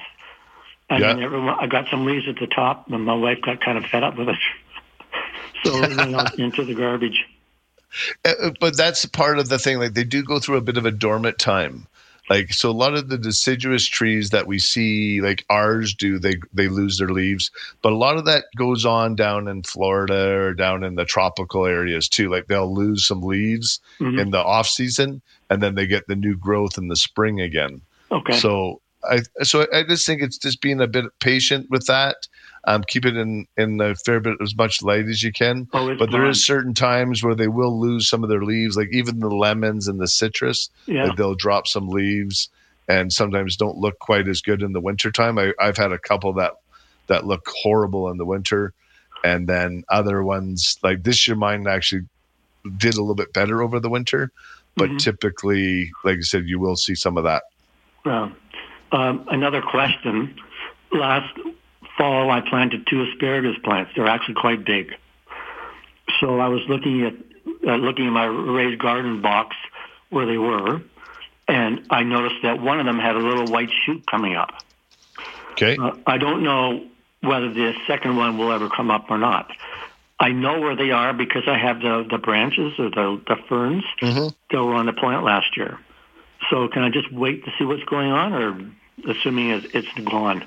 and then everyone, I got some leaves at the top, and my wife got kind of fed up with it, so it went out into the garbage. Uh, but that's part of the thing. Like they do go through a bit of a dormant time. Like so, a lot of the deciduous trees that we see, like ours do, they they lose their leaves. But a lot of that goes on down in Florida or down in the tropical areas too. Like they'll lose some leaves Mhm. in the off season, and then they get the new growth in the spring again. Okay. So I so I just think it's just being a bit patient with that. Um, keep it in in a fair bit as much light as you can. Oh, it's but there fine. certain times where they will lose some of their leaves, like even the lemons and the citrus. Yeah. like they'll drop some leaves, and sometimes don't look quite as good in the wintertime. I, I've had a couple that that look horrible in the winter, and then other ones like this year, mine actually did a little bit better over the winter. But Mhm. typically, like I said, you will see some of that. Well, um, another question. Last fall, I planted two asparagus plants. They're actually quite big. So I was looking at uh, looking at my raised garden box where they were, and I noticed that one of them had a little white shoot coming up. Okay. Uh, I don't know whether the second one will ever come up or not. I know where they are because I have the, the branches or the, the ferns Mm-hmm. that were on the plant last year. So can I just wait to see what's going on, or assuming it's, it's gone?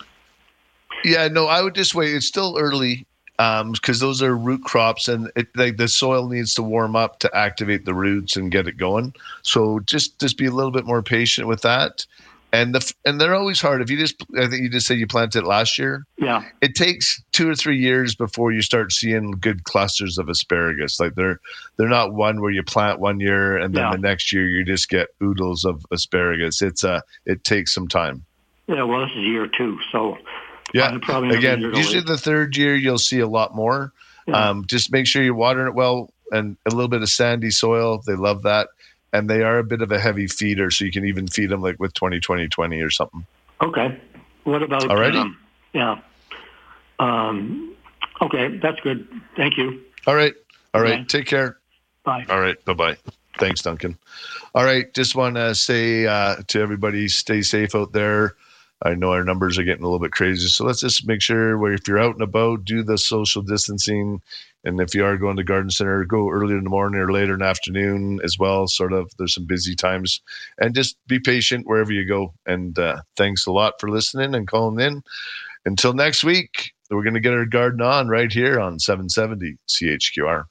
Yeah, no, I would just wait. It's still early um, because those are root crops, and it, like the soil needs to warm up to activate the roots and get it going. So just just be a little bit more patient with that. And the and they're always hard. If you just, I think you just said you planted last year. Yeah. It takes two or three years before you start seeing good clusters of asparagus. Like they're they're not one where you plant one year and then Yeah. the next year you just get oodles of asparagus. It's a it takes some time. Yeah, well, this is year two, so Yeah. Again, usually the third year you'll see a lot more. Yeah. Um, just make sure you're watering it well and a little bit of sandy soil. They love that. And they are a bit of a heavy feeder, so you can even feed them like with 20 20 20 or something. Okay. What about? Alrighty. Um, yeah. Um, okay, that's good. Thank you. All right. All right. Okay. Take care. Bye. All right. Bye bye. Thanks, Duncan. All right. Just want to say uh, to everybody, stay safe out there. I know our numbers are getting a little bit crazy. So let's just make sure where if you're out and about, do the social distancing. And if you are going to garden center, go early in the morning or later in the afternoon as well. Sort of, there's some busy times, and just be patient wherever you go. And uh, thanks a lot for listening and calling in. Until next week, we're going to get our garden on right here on 770 CHQR.